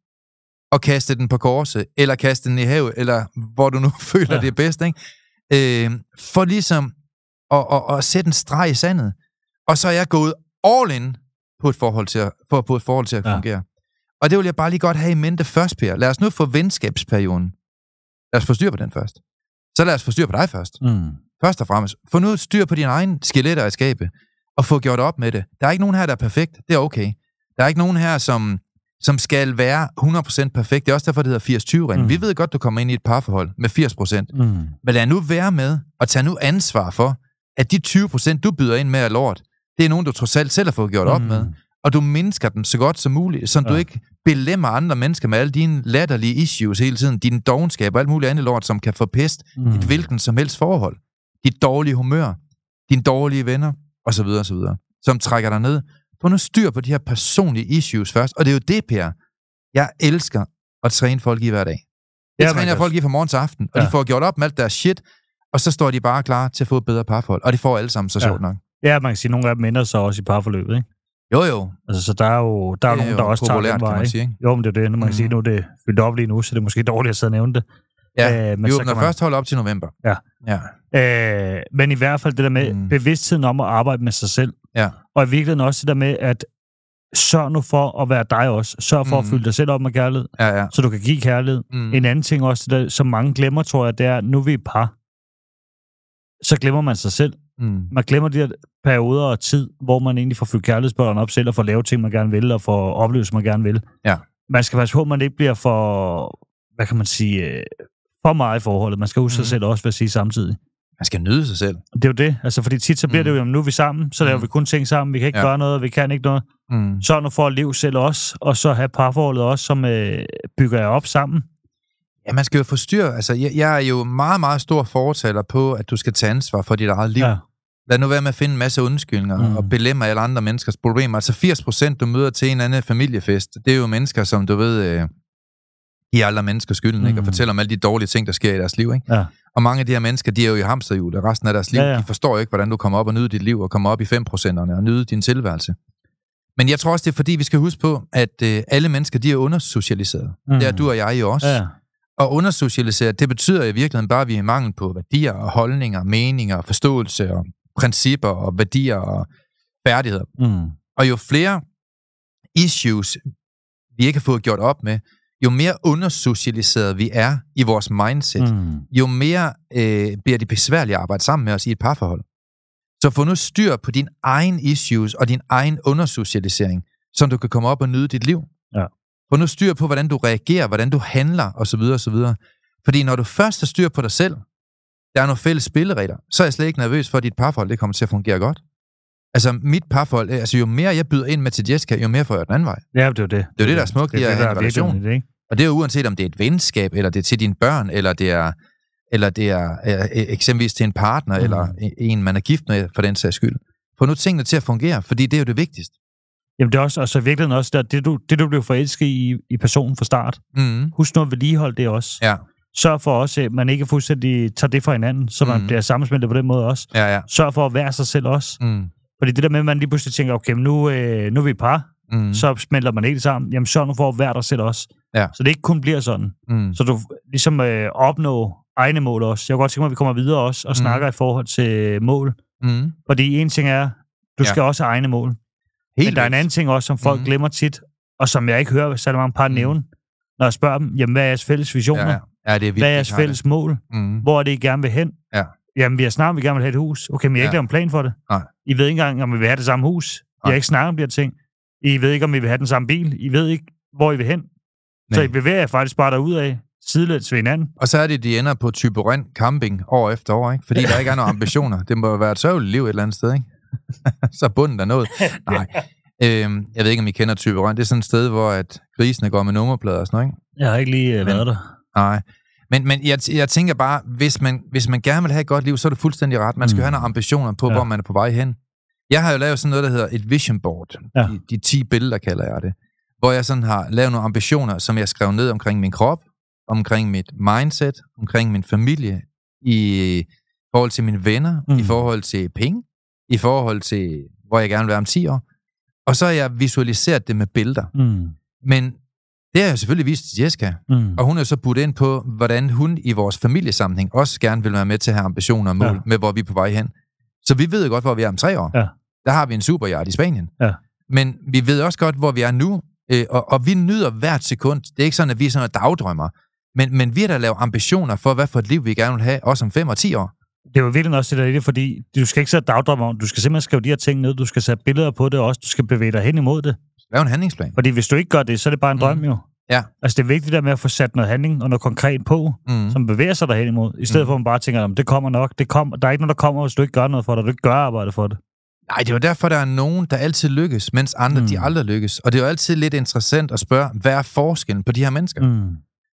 og kastet den på korset, eller kastet den i havet, eller hvor du nu føler, Ja. det er bedst, ikke? Øh, for ligesom at, at, at sætte en streg i sandet. Og så er jeg gået all in på et forhold til at, for få et forhold til at Ja. fungere. Og det vil jeg bare lige godt have i mente først, Per. Lad os nu få venskabsperioden. Lad os få styr på den først. Så lad os få styr på dig først. Mm. Først og fremmest. Få nu styr på dine egne skeletter i skabet, og få gjort op med det. Der er ikke nogen her, der er perfekt. Det er okay. Der er ikke nogen her, som, som skal være 100% perfekt. Det er også derfor, det hedder 80-20-reglen. Mm. Vi ved godt, du kommer ind i et parforhold med 80%. Mm. Men lad nu være med, og tag nu ansvar for, at de 20%, du byder ind med af lort, det er nogen, du trods alt selv har fået gjort op Mm. med. Og du mindsker dem så godt som muligt, så ja. du ikke belemmer andre mennesker med alle dine latterlige issues hele tiden, din dogenskab og alt muligt andet lort, som kan forpeste Mm. et hvilken som helst forhold. Dit dårlige humør, dine dårlige venner, osv. osv. Som trækker dig ned. Få nu styr på de her personlige issues først. Og det er jo det, Per. Jeg elsker at træne folk i hver dag. Det Ja, træner jeg folk i fra morgen til aften, og Ja. de får gjort op med alt deres shit, og så står de bare klar til at få et bedre parforhold. Og de får alle sammen så Ja. sjovt nok. Ja, man kan sige, at nogle af dem ender så også i parforløbet, ikke? Jo, jo. Altså, så der er jo, der er jo nogen, der jo også tager den kan vej, man ikke? sige, ikke? Jo, men det er det. Nu man kan Mhm. sige, nu er det fyldt op lige nu, så det er måske dårligt at sidde og nævne det. Ja, Øh, men vi så åbner kan man- først hold op til november. Ja. Ja. Øh, men i hvert fald det der med Mm. mm. bevidstheden om at arbejde med sig selv. Ja. Og i virkeligheden også det der med, at sørg nu for at være dig også. Sørg for mm. Mm. at fylde dig selv op med kærlighed, Ja, ja. så du kan give kærlighed. Mm. En anden ting også, det der, som mange glemmer, tror jeg, det er, nu er vi et par. Så glemmer man sig selv. Mm. Man glemmer de her perioder og tid, hvor man egentlig får fyldt kærlighedsbørn op selv, og får lavet ting, man gerne vil, og får oplevelser, man gerne vil. Ja. Man skal passe på, at man ikke bliver for, hvad kan man sige, øh, for meget i forholdet. Man skal huske mm. Sig selv også, vil jeg sige samtidig. Man skal nyde sig selv. Det er jo det. Altså, fordi tit så bliver Mm. det jo, jamen, nu er vi sammen, så laver Mm. vi kun ting sammen. Vi kan ikke Ja. gøre noget, vi kan ikke noget. Mm. Så nu for at leve selv også, og så have parforholdet også, som øh, bygger jer op sammen. Ja, man skal jo få styr. Altså, jeg, jeg er jo meget, meget stor fortaler på, at du skal tage ansvar for dit eget liv. Ja. Lad nu være med at finde en masse undskyldninger Mm. og belemme alle andre menneskers problemer. Altså 80 procent, du møder til en anden familiefest, det er jo mennesker, som du ved, øh, giver alle mennesker skylden, mm. ikke? og Mm. fortæller om alle de dårlige ting, der sker i deres liv. Ikke? Ja. Og mange af de her mennesker, de er jo i hamsterhjul resten af deres liv. Ja, ja. De forstår ikke, hvordan du kommer op og nyder dit liv, og kommer op i 5 procenterne og nyde din tilværelse. Men jeg tror også, det er fordi, vi skal huske på, at øh, alle mennesker, de er undersocialiseret. Mm. Det er du og jeg jo også. Ja. Og undersocialiseret, det betyder i virkeligheden bare, at vi er i mangel på værdier og holdninger, meninger, forståelse og principper og værdier og færdigheder. Mm. Og jo flere issues, vi ikke har fået gjort op med, jo mere undersocialiseret vi er i vores mindset, mm. Jo mere øh, bliver det besværligt at arbejde sammen med os i et parforhold. Så få nu styr på din egen issues og din egen undersocialisering, så du kan komme op og nyde dit liv. Ja. Få nu styr på, hvordan du reagerer, hvordan du handler osv. osv. Fordi når du først har styr på dig selv, der er nogle fælles spilleregler, så er jeg slet ikke nervøs for, at dit parforhold det kommer til at fungere godt. Altså mit parforhold, øh, altså jo mere jeg byder ind med til Jessica, jo mere får jeg den anden vej. Ja, det er det. Det er jo det, der er smukt i det, at det, have en relation. det, ikke? Og det er jo uanset om det er et venskab, eller det er til dine børn, eller det er, eller det er øh, eksempelvis til en partner, mm. eller en, man er gift med, for den sags skyld. Få nu tingene til at fungere, fordi det er jo det vigtigste. Jamen, det er også, altså, i virkeligheden også, der, det, du, det du blev forelsket i, i personen fra start. Mm. Husk nu at vedligeholde det også. Ja, Sørg for også, at man ikke fuldstændig tager det fra hinanden, så man Mm. bliver sammensmeltet på den måde også. ja, ja. Sørg for at være sig selv også. Mm. Fordi det der med, at man lige pludselig tænker, okay, nu, øh, nu er vi par, Mm. så smelter man ikke sammen. Jamen, sørg nu for at være dig selv også. Ja. Så det ikke kun bliver sådan. Mm. Så du ligesom øh, opnår egne mål også. Jeg kunne godt tænke mig, at vi kommer videre også og Mm. snakker i forhold til mål. Mm. Fordi en ting er, du Ja. skal også have egne mål. Helt Men der er en anden ting også, som folk mm. glemmer tit, og som jeg ikke hører særlig mange par Mhm. nævne, når jeg spørger dem, jamen, hvad er jeres fælles visioner? Ja, ja. ja, det er vildt. hvad er vi jeres har det. fælles mål? Mm. Hvor er det, I gerne vil hen? Ja. Jamen, vi har snart, vi gerne vil have et hus. Okay, men I har Ja. ikke lavet en plan for det. Nej. I ved ikke engang, om vi vil have det samme hus. I Nej. har ikke snakket om de her ting. I ved ikke, om I vil have den samme bil. I ved ikke, hvor I vil hen. Så Nej. I bevæger jer faktisk bare derud af, sidelæns ved hinanden. Og så er det, de ender på Tyberin camping år efter år, ikke? fordi der ikke er nogen ambitioner. Det må være et sørgeligt liv et eller andet sted, ikke? så bunden er noget. Nej. Øhm, jeg ved ikke, om I kender Tyberin. Det er sådan et sted, hvor at grisene går med nummerplader og sådan noget, ikke? Jeg har ikke lige uh, Men- været der. Nej. Men, men jeg, jeg tænker bare, hvis man, hvis man gerne vil have et godt liv, så er det fuldstændig ret. Man skal Mm. have nogle ambitioner på, Ja. hvor man er på vej hen. Jeg har jo lavet sådan noget, der hedder et vision board. Ja. De, de 10 billeder kalder jeg det. Hvor jeg sådan har lavet nogle ambitioner, som jeg skrev ned omkring min krop, omkring mit mindset, omkring min familie, i forhold til mine venner, mm. i forhold til penge, i forhold til, hvor jeg gerne vil være om 10 år. Og så har jeg visualiseret det med billeder. Mm. Men det har jeg selvfølgelig vist til Jessica, Mm. og hun er så budt ind på, hvordan hun i vores familiesammenhæng også gerne vil være med til at have ambitioner og mål Ja. med, hvor vi er på vej hen. Så vi ved jo godt, hvor vi er om tre år. Ja. Der har vi en superjagt i Spanien. Ja. Men vi ved også godt, hvor vi er nu, øh, og, og vi nyder hvert sekund. Det er ikke sådan, at vi er sådan dagdrømmer. Men, men vi har da lavet ambitioner for, hvad for et liv vi gerne vil have, også om 5 og 10 år. Det er jo virkelig også det der i det, fordi du skal ikke sætte dagdrømme om, du skal simpelthen skrive de her ting ned, du skal sætte billeder på det også, du skal bevæge dig hen imod det. Lav en handlingsplan. Fordi hvis du ikke gør det, så er det bare en drøm Mhm. jo. Ja. Altså det er vigtigt der med at få sat noget handling og noget konkret på, Mm. som bevæger sig derhen imod, i stedet Mhm. for at man bare tænker, "Jamen, det kommer nok, det kommer. der er ikke noget, der kommer, hvis du ikke gør noget for det, du ikke gør arbejde for det. Nej, det er jo derfor, der er nogen, der altid lykkes, mens andre, Mm. mm. de aldrig lykkes. Og det er jo altid lidt interessant at spørge, hvad er forskellen på de her mennesker? Mm.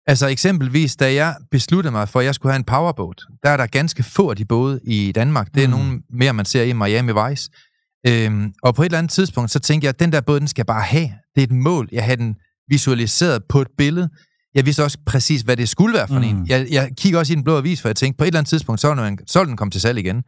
Altså eksempelvis, da jeg besluttede mig for, at jeg skulle have en powerboat, der er der ganske få af de både i Danmark. Det er Mm. nogle mere, man ser i Miami Vice. Øhm, og på et eller andet tidspunkt, så tænkte jeg, at den der båd, den skal jeg bare have. Det er et mål. Jeg har den visualiseret på et billede. Jeg vidste også præcis, hvad det skulle være for mm. en. Jeg, jeg kigger også i den blå avis, for jeg tænkte, på et eller andet tidspunkt, så vil, så vil den komme til salg igen.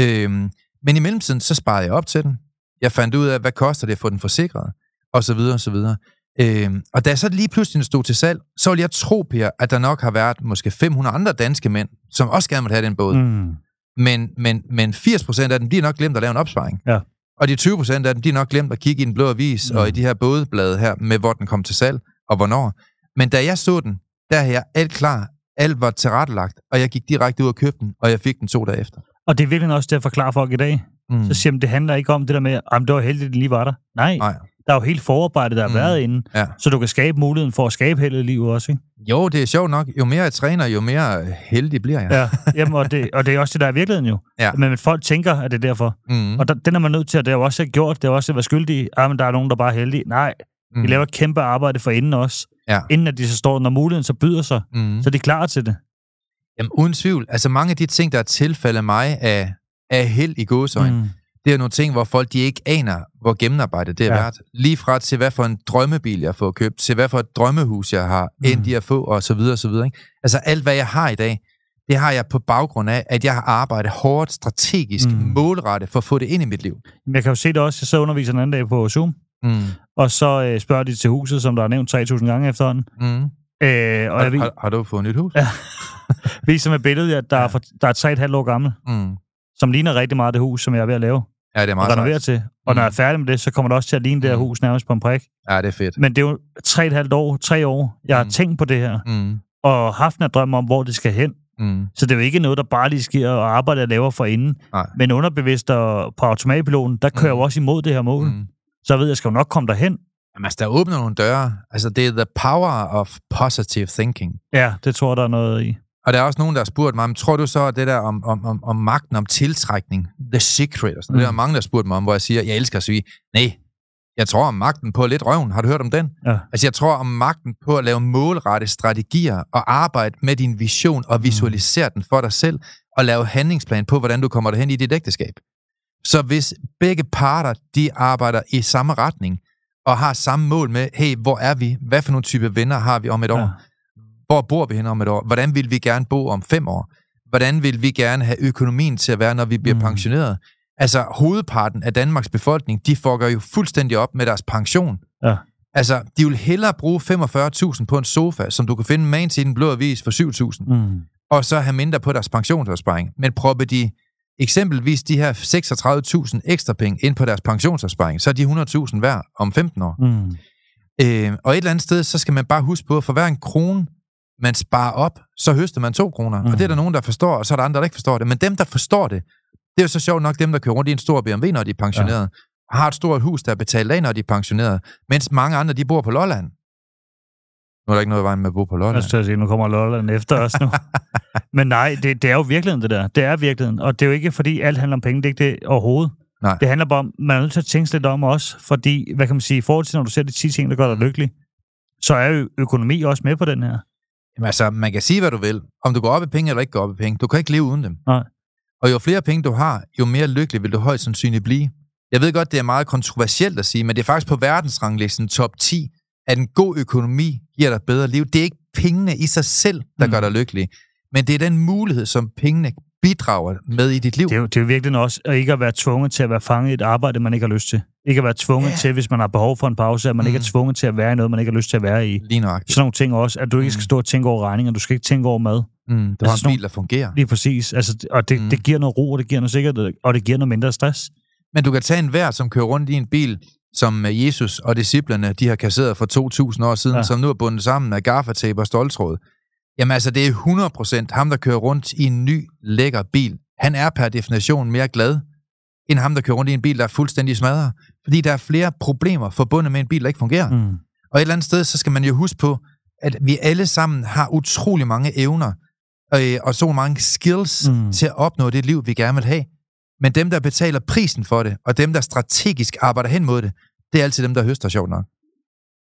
Øhm, men i mellemtiden, så sparede jeg op til den. Jeg fandt ud af, hvad koster det at få den forsikret, og så videre, og så videre. Øhm, og da jeg så lige pludselig stod til salg, så ville jeg tro, Per, at der nok har været måske 500 andre danske mænd, som også gerne vil have den båd. Mm. Men, men, men 80% af dem, de er nok glemt at lave en opsparing. Ja. Og de 20% af dem, de er nok glemt at kigge i den blå avis mm. og i de her bådblade her, med hvor den kom til salg og hvornår. Men da jeg så den, der havde jeg alt klar, alt var tilrettelagt, og jeg gik direkte ud og købte den, og jeg fik den to dage efter. Og det er virkelig også det at forklare folk i dag. Mm. Så siger man, det handler ikke om det der med, at det var heldigt, at det lige var der. Nej, Nej. Der er jo helt forarbejdet, der har mm. været inde, ja. så du kan skabe muligheden for at skabe heldigt liv også, ikke? Jo, det er sjovt nok. Jo mere jeg træner, jo mere heldig bliver jeg. Ja, Jamen, og, det, og det er også det, der er virkeligheden jo. Ja. Men folk tænker, at det er derfor. Mm. Og der, den er man nødt til, at det er jo også gjort, det er også at være skyldig ah, men der er nogen, der bare er heldige. Nej, mm. de laver et kæmpe arbejde for inden også. Ja. Inden at de så står, når muligheden så byder sig, mm. så er de klar til det. Jamen, uden tvivl. Altså, mange af de ting, der er tilfældet mig af, af held i gåsøjne, mm det er nogle ting, hvor folk de ikke aner, hvor gennemarbejdet det er ja. været. Lige fra til, hvad for en drømmebil jeg får købt, til hvad for et drømmehus jeg har, mm. end de at få, og så videre, og så videre. Ikke? Altså alt, hvad jeg har i dag, det har jeg på baggrund af, at jeg har arbejdet hårdt, strategisk, mm. målrettet for at få det ind i mit liv. Jeg kan jo se det også, jeg så underviser en anden dag på Zoom, mm. og så øh, spørger de til huset, som der er nævnt 3.000 gange efterhånden. Mm. Øh, og har, jeg, har, har du fået et nyt hus? Ja. Viser med billedet, at der, ja. er, for, der er 3,5 år gammel, mm. som ligner rigtig meget det hus, som jeg er ved at lave. Ja, det er meget og renovere til. Og mm. når jeg er færdig med det, så kommer det også til at ligne det her mm. hus nærmest på en prik. Ja, det er fedt. Men det er jo tre et halvt år, tre år, jeg har mm. tænkt på det her. Mm. Og haft en drøm om, hvor det skal hen. Mm. Så det er jo ikke noget, der bare lige sker og arbejde, jeg laver for inden. Nej. Men underbevidst og på automatpiloten, der kører mm. jeg jo også imod det her mål. Mm. Så jeg ved, jeg skal jo nok komme derhen. Jamen, altså, der åbner nogle døre. Altså, det er the power of positive thinking. Ja, det tror jeg, der er noget i. Og der er også nogen, der har spurgt mig, tror du så, at det der om, om, om, om magten, om tiltrækning, the secret, og sådan, mm. det er mange, der har spurgt mig om, hvor jeg siger, jeg elsker at sige, nej, jeg tror om magten på lidt røven. Har du hørt om den? Ja. Altså, jeg tror om magten på at lave målrette strategier og arbejde med din vision og visualisere mm. den for dig selv og lave handlingsplan på, hvordan du kommer derhen i dit ægteskab. Så hvis begge parter, de arbejder i samme retning og har samme mål med, hey, hvor er vi? Hvad for nogle type venner har vi om et år? Hvor bor vi hen om et år? Hvordan vil vi gerne bo om fem år? Hvordan vil vi gerne have økonomien til at være, når vi bliver mm. pensioneret? Altså, hovedparten af Danmarks befolkning, de får jo fuldstændig op med deres pension. Ja. Altså, de vil hellere bruge 45.000 på en sofa, som du kan finde med til den blå avis for 7.000, mm. og så have mindre på deres pensionsopsparing. Men proppe de eksempelvis de her 36.000 ekstra penge ind på deres pensionsopsparing, så er de 100.000 værd om 15 år. Mm. Øh, og et eller andet sted, så skal man bare huske på, at for hver en krone, man sparer op, så høster man to kroner. Mm. Og det er der nogen, der forstår, og så er der andre, der ikke forstår det. Men dem, der forstår det, det er jo så sjovt nok dem, der kører rundt i en stor BMW, når de er pensioneret, ja. og har et stort hus, der er betalt af, når de er pensioneret, mens mange andre, de bor på Lolland. Nu er der ikke noget i vejen med at bo på Lolland. Jeg skal sige, nu kommer Lolland efter os nu. Men nej, det, det er jo virkeligheden, det der. Det er virkeligheden. Og det er jo ikke, fordi alt handler om penge. Det er ikke det overhovedet. Nej. Det handler bare om, man er nødt til at tænke lidt om også, fordi, hvad kan man sige, i forhold til, når du ser de 10 ting, der gør dig lykkelig, så er jo økonomi også med på den her. Jamen altså, man kan sige, hvad du vil. Om du går op i penge eller ikke går op i penge. Du kan ikke leve uden dem. Nej. Og jo flere penge du har, jo mere lykkelig vil du højst sandsynligt blive. Jeg ved godt, det er meget kontroversielt at sige, men det er faktisk på verdensranglisten top 10, at en god økonomi giver dig bedre liv. Det er ikke pengene i sig selv, der mm. gør dig lykkelig, men det er den mulighed, som pengene bidrager med i dit liv. Det er jo, det er jo virkelig også at ikke at være tvunget til at være fanget i et arbejde, man ikke har lyst til. Ikke at være tvunget yeah. til, hvis man har behov for en pause, at man mm. ikke er mm. tvunget til at være i noget, man ikke har lyst til at være i. Lige nok. Sådan nogle ting også, at du ikke mm. skal stå og tænke over regninger, du skal ikke tænke over mad. Mm. Du altså, har en bil, der fungerer. Lige præcis. Altså, og det, mm. det giver noget ro, og det giver noget sikkerhed, og det giver noget mindre stress. Men du kan tage en hver, som kører rundt i en bil, som Jesus og disciplerne, de har kasseret for 2.000 år siden, ja. som nu er bundet sammen af gaffatape og stoltråd. Jamen altså, det er 100% ham, der kører rundt i en ny, lækker bil. Han er per definition mere glad, end ham, der kører rundt i en bil, der er fuldstændig smadret. Fordi der er flere problemer forbundet med en bil, der ikke fungerer. Mm. Og et eller andet sted, så skal man jo huske på, at vi alle sammen har utrolig mange evner, øh, og så mange skills mm. til at opnå det liv, vi gerne vil have. Men dem, der betaler prisen for det, og dem, der strategisk arbejder hen mod det, det er altid dem, der høster sjovt nok.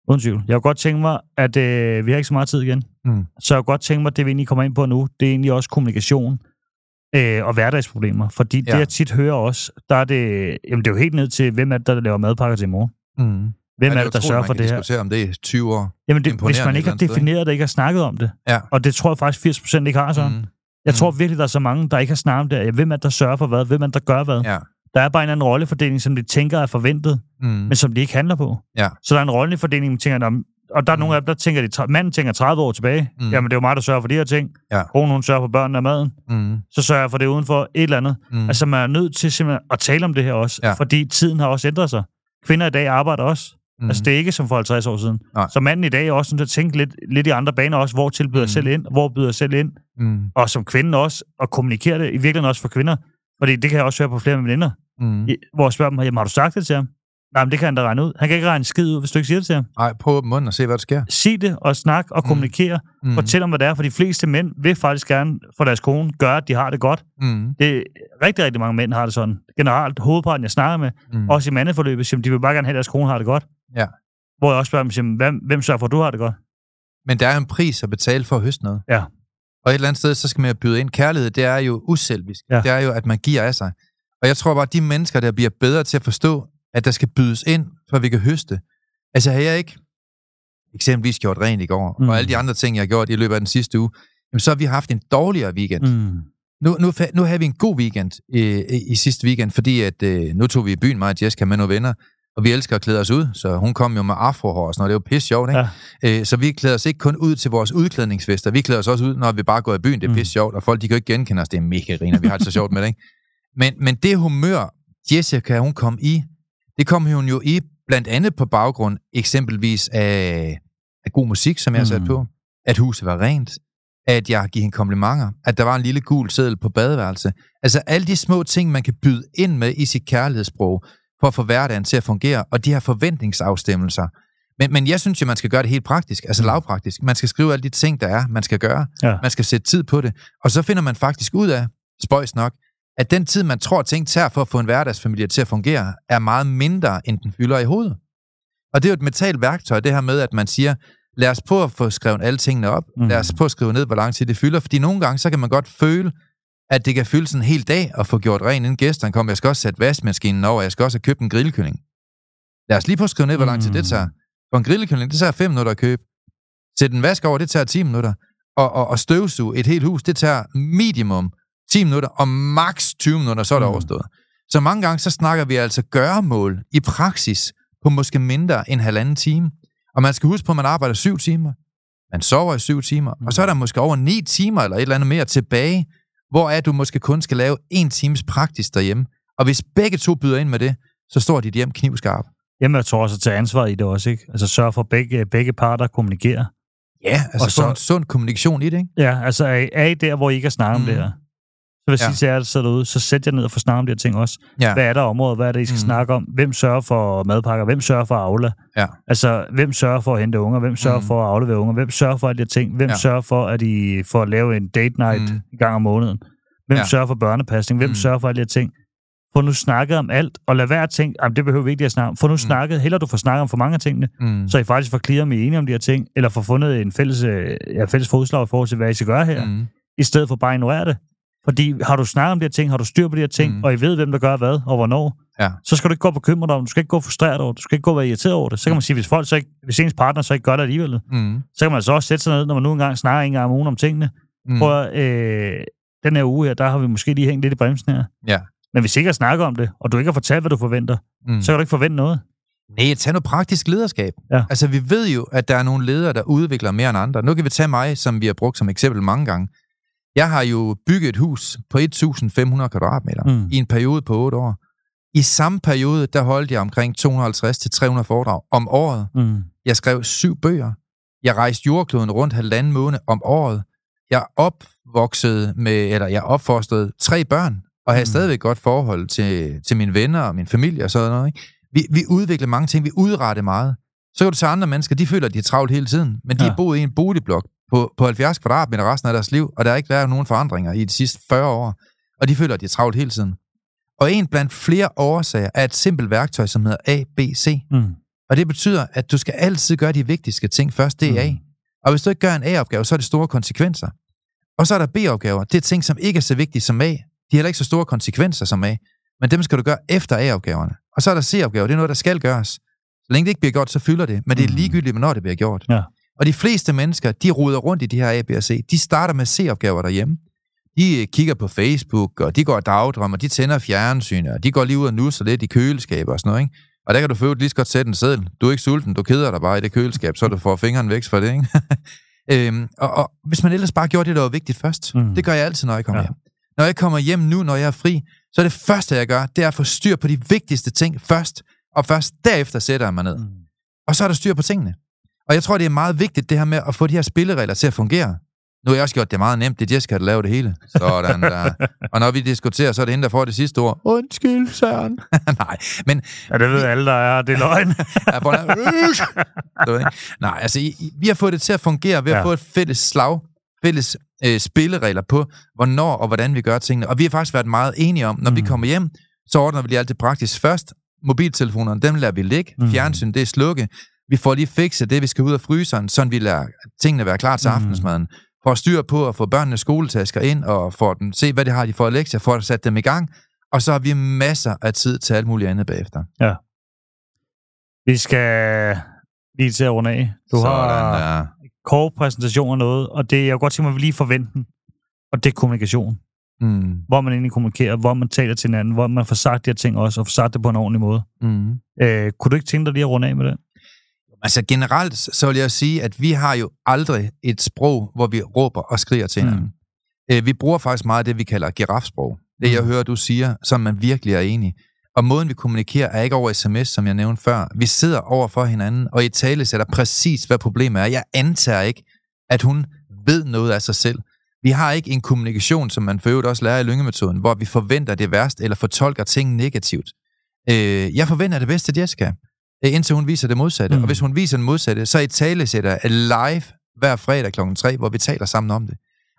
Undskyld. Jeg har godt tænkt mig, at øh, vi har ikke så meget tid igen. Mm. Så jeg har godt tænkt mig, at det vi egentlig kommer ind på nu, det er egentlig også kommunikation øh, og hverdagsproblemer. Fordi ja. det, jeg tit hører også, der er det, jamen det er jo helt ned til, hvem er det, der laver madpakker til i morgen. Mm. Hvem er det, der sørger for det her? diskutere om det i 20 år. Jamen, det, hvis man ikke har defineret det, ikke har snakket om det, ja. og det tror jeg faktisk 80 procent ikke har sådan. Mm. Jeg mm. tror virkelig, der er så mange, der ikke har snakket om det. Hvem er det, der sørger for hvad? Hvem er det, der gør hvad? Ja. Der er bare en anden rollefordeling, som de tænker er forventet, mm. men som de ikke handler på. Ja. Så der er en rollefordeling, man tænker, og der er mm. nogle af dem, der tænker, de, manden tænker 30 år tilbage. Mm. Jamen, det er jo mig, der sørger for de her ting. Ja. Konen, hun sørger for børnene og maden. Mm. Så sørger jeg for det udenfor et eller andet. Mm. Altså, man er nødt til simpelthen at tale om det her også, ja. fordi tiden har også ændret sig. Kvinder i dag arbejder også. Mm. Altså, det er ikke som for 50 år siden. Nej. Så manden i dag er også nødt til at tænke lidt, lidt i andre baner også, hvor tilbyder mm. selv ind, hvor byder selv ind. Mm. Og som kvinde også, at kommunikere det, i virkeligheden også for kvinder. Fordi det kan jeg også høre på flere af mine venner, mm. hvor jeg spørger dem, jamen, har du sagt det til ham? Nej, men det kan han da regne ud. Han kan ikke regne skid ud, hvis du ikke siger det til ham. Nej, at munden og se, hvad der sker. Sig det og snak og mm. kommunikere. Mm. Fortæl om, hvad det er, for de fleste mænd vil faktisk gerne for deres kone gøre, at de har det godt. Mm. Det rigtig, rigtig mange mænd har det sådan. Generelt, hovedparten, jeg snakker med, mm. også i mandeforløbet, de vil bare gerne have, at deres kone har det godt. Ja. Hvor jeg også spørger dem, hvem, hvem sørger for, at du har det godt? Men der er en pris at betale for at høste noget. Ja. Og et eller andet sted, så skal man jo byde ind. Kærlighed, det er jo uselvisk. Ja. Det er jo, at man giver af sig. Og jeg tror bare, at de mennesker, der bliver bedre til at forstå, at der skal bydes ind, for vi kan høste. Altså har jeg ikke eksempelvis gjort rent i går, mm. og alle de andre ting, jeg har gjort i løbet af den sidste uge, jamen, så har vi haft en dårligere weekend. Mm. Nu, nu, nu havde vi en god weekend i, i, i sidste weekend, fordi at, øh, nu tog vi i byen, mig og Jessica, med nogle venner, og vi elsker at klæde os ud, så hun kom jo med afrohår og sådan noget, det var pisse sjovt, ikke? Ja. Øh, så vi klæder os ikke kun ud til vores udklædningsfester, vi klæder os også ud, når vi bare går i byen, det er mm. pisse sjovt, og folk de kan ikke genkende os, det er mega griner, vi har det så sjovt med det, ikke? Men, men det humør, Jessica, hun kom i, det kom hun jo i blandt andet på baggrund eksempelvis af, af god musik, som jeg mm. på, at huset var rent, at jeg givet hende komplimenter, at der var en lille gul seddel på badeværelse. Altså alle de små ting, man kan byde ind med i sit kærlighedssprog, for at få hverdagen til at fungere, og de her forventningsafstemmelser. Men, men jeg synes jo, man skal gøre det helt praktisk, altså mm. lavpraktisk. Man skal skrive alle de ting, der er, man skal gøre. Ja. Man skal sætte tid på det. Og så finder man faktisk ud af, spøjs nok, at den tid, man tror, ting tager for at få en hverdagsfamilie til at fungere, er meget mindre, end den fylder i hovedet. Og det er jo et mentalt værktøj, det her med, at man siger, lad os prøve at få skrevet alle tingene op. Mm. Lad os prøve at skrive ned, hvor lang tid det fylder. Fordi nogle gange, så kan man godt føle, at det kan fylde sådan en hel dag og få gjort rent, inden gæsterne kommer. Jeg skal også sætte vaskemaskinen over, jeg skal også have købt en grillkylling. Lad os lige prøve at skrive ned, hvor lang tid det tager. For en grillkylling, det tager 5 minutter at købe. Sæt en vask over, det tager 10 minutter. Og, og, og støvsuge et helt hus, det tager minimum 10 minutter, og maks 20 minutter, så er det mm. overstået. Så mange gange, så snakker vi altså gøremål i praksis på måske mindre end halvanden time. Og man skal huske på, at man arbejder syv timer. Man sover i syv timer. Og så er der måske over ni timer eller et eller andet mere tilbage, hvor er du måske kun skal lave en times praktisk derhjemme. Og hvis begge to byder ind med det, så står dit hjem knivskarp. Jamen, jeg tror også at tage ansvar i det også, ikke? Altså sørge for, at begge, begge parter kommunikerer. Ja, altså og så, en sund kommunikation i det, ikke? Ja, altså er, er I der, hvor I ikke har snakket mm. om det her? Så jeg ja. til jer, der sidder derude, så sæt jer ned og få snakket om de her ting også. Ja. Hvad er der området? Hvad er det, I skal mm. snakke om? Hvem sørger for madpakker? Hvem sørger for Aula? Ja. Altså, hvem sørger for at hente unger? Hvem sørger mm. for at aflevere unger? Hvem sørger for alle de her ting? Hvem ja. sørger for, at I får lave en date night mm. en gang om måneden? Hvem ja. sørger for børnepasning? Hvem mm. sørger for alle de her ting? Få nu snakket om alt, og lad være at tænke, at det behøver vi ikke at snakke om. Få nu mm. snakket, heller du får snakket om for mange af tingene, mm. så I faktisk får clear med enige om de her ting, eller får fundet en fælles, øh, ja, fælles fodslag i forhold til, hvad I skal gøre her, mm. i stedet for bare at ignorere det. Fordi har du snakket om de her ting, har du styr på de her ting, mm. og I ved, hvem der gør hvad og hvornår, ja. så skal du ikke gå og bekymre dig om, du skal ikke gå frustreret over det, du skal ikke gå og være irriteret over det. Så kan man sige, hvis folk så ikke, hvis ens partner så ikke gør det alligevel, mm. så kan man så også sætte sig ned, når man nu engang snakker en gang om ugen om tingene. Mm. Prøv at, øh, den her uge her, der har vi måske lige hængt lidt i bremsen her. Ja. Men hvis ikke har snakket om det, og du ikke har fortalt, hvad du forventer, mm. så kan du ikke forvente noget. Nej, tag noget praktisk lederskab. Ja. Altså, vi ved jo, at der er nogle ledere, der udvikler mere end andre. Nu kan vi tage mig, som vi har brugt som eksempel mange gange. Jeg har jo bygget et hus på 1.500 kvadratmeter mm. i en periode på 8 år. I samme periode, der holdt jeg omkring 250-300 foredrag om året. Mm. Jeg skrev syv bøger. Jeg rejste jordkloden rundt halvanden måned om året. Jeg opvoksede med, eller jeg opfostrede tre børn, og havde mm. stadigvæk godt forhold til, til mine venner og min familie og sådan noget. Ikke? Vi, vi udvikler mange ting, vi udretter meget. Så kan du tage andre mennesker, de føler, at de er travlt hele tiden, men de ja. har boet i en boligblok på, på 70 kvadratmeter resten af deres liv, og der er ikke været nogen forandringer i de sidste 40 år, og de føler, at de er travlt hele tiden. Og en blandt flere årsager er et simpelt værktøj, som hedder A, B, C. Mm. Og det betyder, at du skal altid gøre de vigtigste ting først, det er A. Mm. Og hvis du ikke gør en A-opgave, så er det store konsekvenser. Og så er der B-opgaver. Det er ting, som ikke er så vigtige som A. De har heller ikke så store konsekvenser som A. Men dem skal du gøre efter A-opgaverne. Og så er der C-opgaver. Det er noget, der skal gøres. Så længe det ikke bliver gjort, så fylder det. Men det er Mm. ligegyldigt, hvornår det bliver gjort. Ja. Og de fleste mennesker, de ruder rundt i de her A, B og C. De starter med C-opgaver derhjemme. De øh, kigger på Facebook, og de går og dagdrømmer, de tænder fjernsyn, og de går lige ud og nusser lidt i køleskab og sådan noget, ikke? Og der kan du få lige så godt sætte en seddel. Du er ikke sulten, du keder dig bare i det køleskab, så du får fingeren væk fra det, ikke? øhm, og, og, hvis man ellers bare gjorde det, der var vigtigt først. Mm. Det gør jeg altid, når jeg kommer Ja. hjem. Når jeg kommer hjem nu, når jeg er fri, så er det første, jeg gør, det er at få styr på de vigtigste ting først, og først derefter sætter jeg mig ned. Mm. Og så er der styr på tingene. Og jeg tror, det er meget vigtigt, det her med at få de her spilleregler til at fungere. Nu har jeg også gjort det meget nemt. Det er Jessica, der laver det hele. Sådan der. Og når vi diskuterer, så er det hende, der får det sidste ord. Undskyld, Søren. Nej, men... Ja, det ved alle, der er. Det er løgn. Nej, altså, vi har fået det til at fungere ved at Ja. få et fælles slag, fælles øh, spilleregler på, hvornår og hvordan vi gør tingene. Og vi har faktisk været meget enige om, når mm. vi Mm. kommer hjem, så ordner vi lige alt det praktisk først. Mobiltelefonerne, dem lader vi ligge. Mm. Fjernsyn, det er slukke. Vi får lige fikset det, vi skal ud af fryseren, sådan vi lader tingene være klar til Mm. aftensmaden. Får styr på at få børnene skoletasker ind, og får dem, se, hvad de har, de får lektier, får sat dem i gang. Og så har vi masser af tid til alt muligt andet bagefter. Vi skal lige til at runde af. Du Sådan har der. kort præsentation af noget, og det, jeg kunne godt tænke mig, at vi lige forventer den. Og det er kommunikation. Mm. Hvor man egentlig kommunikerer, hvor man taler til hinanden, hvor man får sagt de her ting også, og får sagt det på en ordentlig måde. Mm. Øh, kunne du ikke tænke dig lige at runde af med det? Altså generelt, så vil jeg sige, at vi har jo aldrig et sprog, hvor vi råber og skriger til Mm. hinanden. Øh, vi bruger faktisk meget det, vi kalder girafsprog. Det, jeg Mm. hører, du siger, som man virkelig er enig. Og måden, vi kommunikerer, er ikke over sms, som jeg nævnte før. Vi sidder over for hinanden, og i tale sætter præcis, hvad problemet er. Jeg antager ikke, at hun ved noget af sig selv. Vi har ikke en kommunikation, som man for øvrigt også lærer i lyngemetoden, hvor vi forventer det værste, eller fortolker ting negativt. Øh, jeg forventer det bedste Jessica, indtil hun viser det modsatte. Mm. Og hvis hun viser det modsatte, så i tale sætter live hver fredag kl. 3, hvor vi taler sammen om det.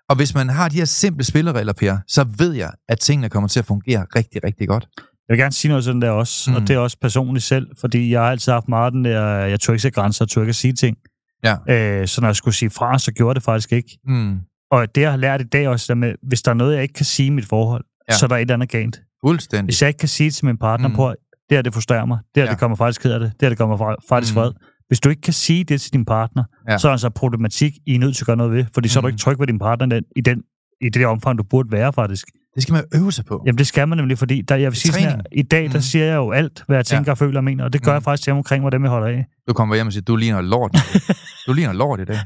Og hvis man har de her simple spilleregler, Per, så ved jeg, at tingene kommer til at fungere rigtig, rigtig godt. Jeg vil gerne sige noget sådan der også, mm. Og det er også personligt selv, fordi jeg har altid haft meget den der, jeg tør ikke sætte grænser, jeg tør ikke at sige ting. Ja. Øh, så når jeg skulle sige fra, så gjorde jeg det faktisk ikke. Mm. Og det, jeg har lært i dag også, der med, hvis der er noget, jeg ikke kan sige i mit forhold, Ja. så er der et eller andet galt. Fuldstændig. Hvis jeg ikke kan sige til min partner Mm. på, det her, det frustrerer mig, det her, Ja. det kommer faktisk ked af det, det her, det kommer faktisk Mm. mm. fred. Hvis du ikke kan sige det til din partner, Ja. så er der altså problematik, I er nødt til at gøre noget ved, fordi så er du Mm. ikke tryg ved din partner i den, i, den, i det omfang, du burde være faktisk. Det skal man øve sig på. Jamen det skal man nemlig, fordi der, jeg vil sige sådan her, i dag, der Mm. siger jeg jo alt, hvad jeg tænker, Ja. ja. føler og mener, og det gør Mm. jeg faktisk til omkring, hvor dem jeg holder af. Du kommer hjem og siger, du ligner lort. du ligner lort i dag.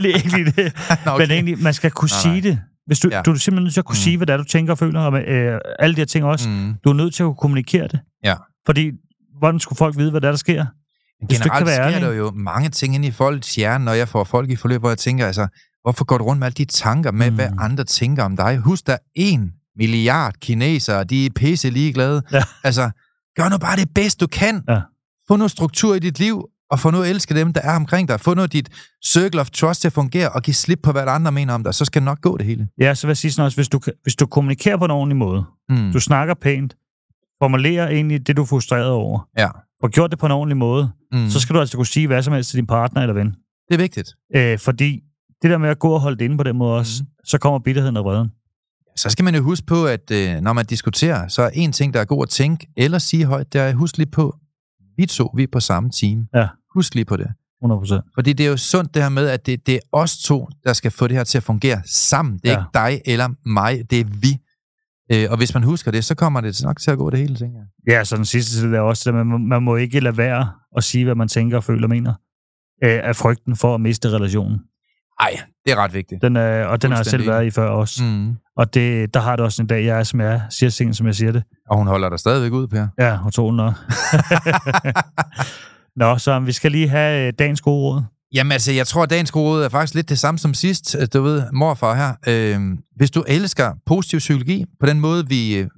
Lige ikke lige det. Nå, Men egentlig, man skal kunne Nej, sige nej. det. Hvis du, Ja. du er simpelthen nødt til at kunne Mm. sige, hvad det er, du tænker og føler, og øh, alle de her ting også. Mm. Du er nødt til at kunne kommunikere det. Ja. Fordi, hvordan skulle folk vide, hvad der, er, der sker? Hvis Generelt være sker der jo mange ting inde i folks hjerne, når jeg får folk i forløb, hvor jeg tænker, altså, hvorfor går du rundt med alle de tanker med, mm. hvad andre tænker om dig? Husk, der er en milliard kinesere, de er pisse ligeglade. Ja. Altså, gør nu bare det bedste, du kan. Ja. Få noget struktur i dit liv, og få nu at elske dem, der er omkring dig. Få nu dit circle of trust til at fungere, og give slip på, hvad andre mener om dig, så skal det nok gå det hele. Ja, så vil jeg sige sådan også, hvis du, hvis du kommunikerer på en ordentlig måde, Mm. du snakker pænt, formulerer egentlig det, du er frustreret over, Ja. og gjort det på en ordentlig måde, Mm. mm. så skal du altså kunne sige hvad som helst til din partner eller ven. Det er vigtigt. Øh, fordi det der med at gå og holde det inde på den måde også, Mhm. så kommer bitterheden og vreden. Så skal man jo huske på, at øh, når man diskuterer, så er en ting, der er god at tænke eller sige højt, det er, husk lige på, vi to, vi er på samme team. Ja. Husk lige på det. 100%. Fordi det er jo sundt det her med, at det, det er os to, der skal få det her til at fungere sammen. Det er Ja. ikke dig eller mig, det er vi. Øh, og hvis man husker det, så kommer det nok til at gå det hele, tænker jeg. Ja, så den sidste til det er også, at man, man må ikke lade være at sige, hvad man tænker og føler og mener. Øh, af frygten for at miste relationen. Nej, det er ret vigtigt. Den er, og den har jeg selv været i før også. Mm. Og det, der har det også en dag, jeg er, som jeg er, siger ting, som jeg siger det. Og hun holder dig stadigvæk ud, Per. Ja, og tonen nok. Nå, så vi skal lige have øh, dagens gode råd. Jamen altså, jeg tror, at dagens gode råd er faktisk lidt det samme som sidst. Øh, Du ved, morfar her. Øh, hvis du elsker positiv psykologi, på den måde, vi øh,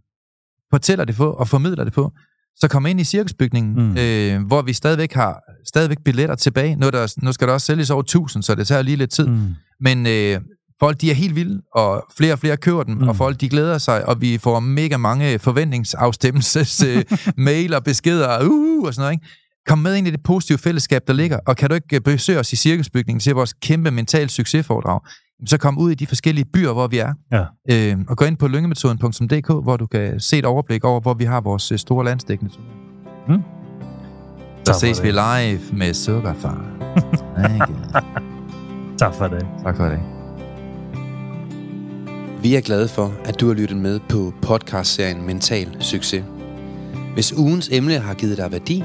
fortæller det på og formidler det på, så kom ind i cirkusbygningen, mm. Øh, hvor vi stadigvæk har stadigvæk billetter tilbage. Nu, er der, nu skal der også sælges over 1000, så det tager lige lidt tid. Mm. Men øh, folk, de er helt vilde, og flere og flere køber dem, mm. Mm. og folk, de glæder sig, og vi får mega mange forventningsafstemmelses øh, mail og beskeder, uh, og sådan noget, ikke? Kom med ind i det positive fællesskab, der ligger, og kan du ikke øh, besøge os i cirkusbygningen til vores kæmpe mental succesforedrag, så kom ud i de forskellige byer, hvor vi er, Ja. øh, og gå ind på lyngemetoden.dk, hvor du kan se et overblik over, hvor vi har vores øh, store landsdækkende. Så ses vi live med Sukkerfar. tak for det. Tak for det. Vi er glade for, at du har lyttet med på podcastserien Mental Succes. Hvis ugens emne har givet dig værdi,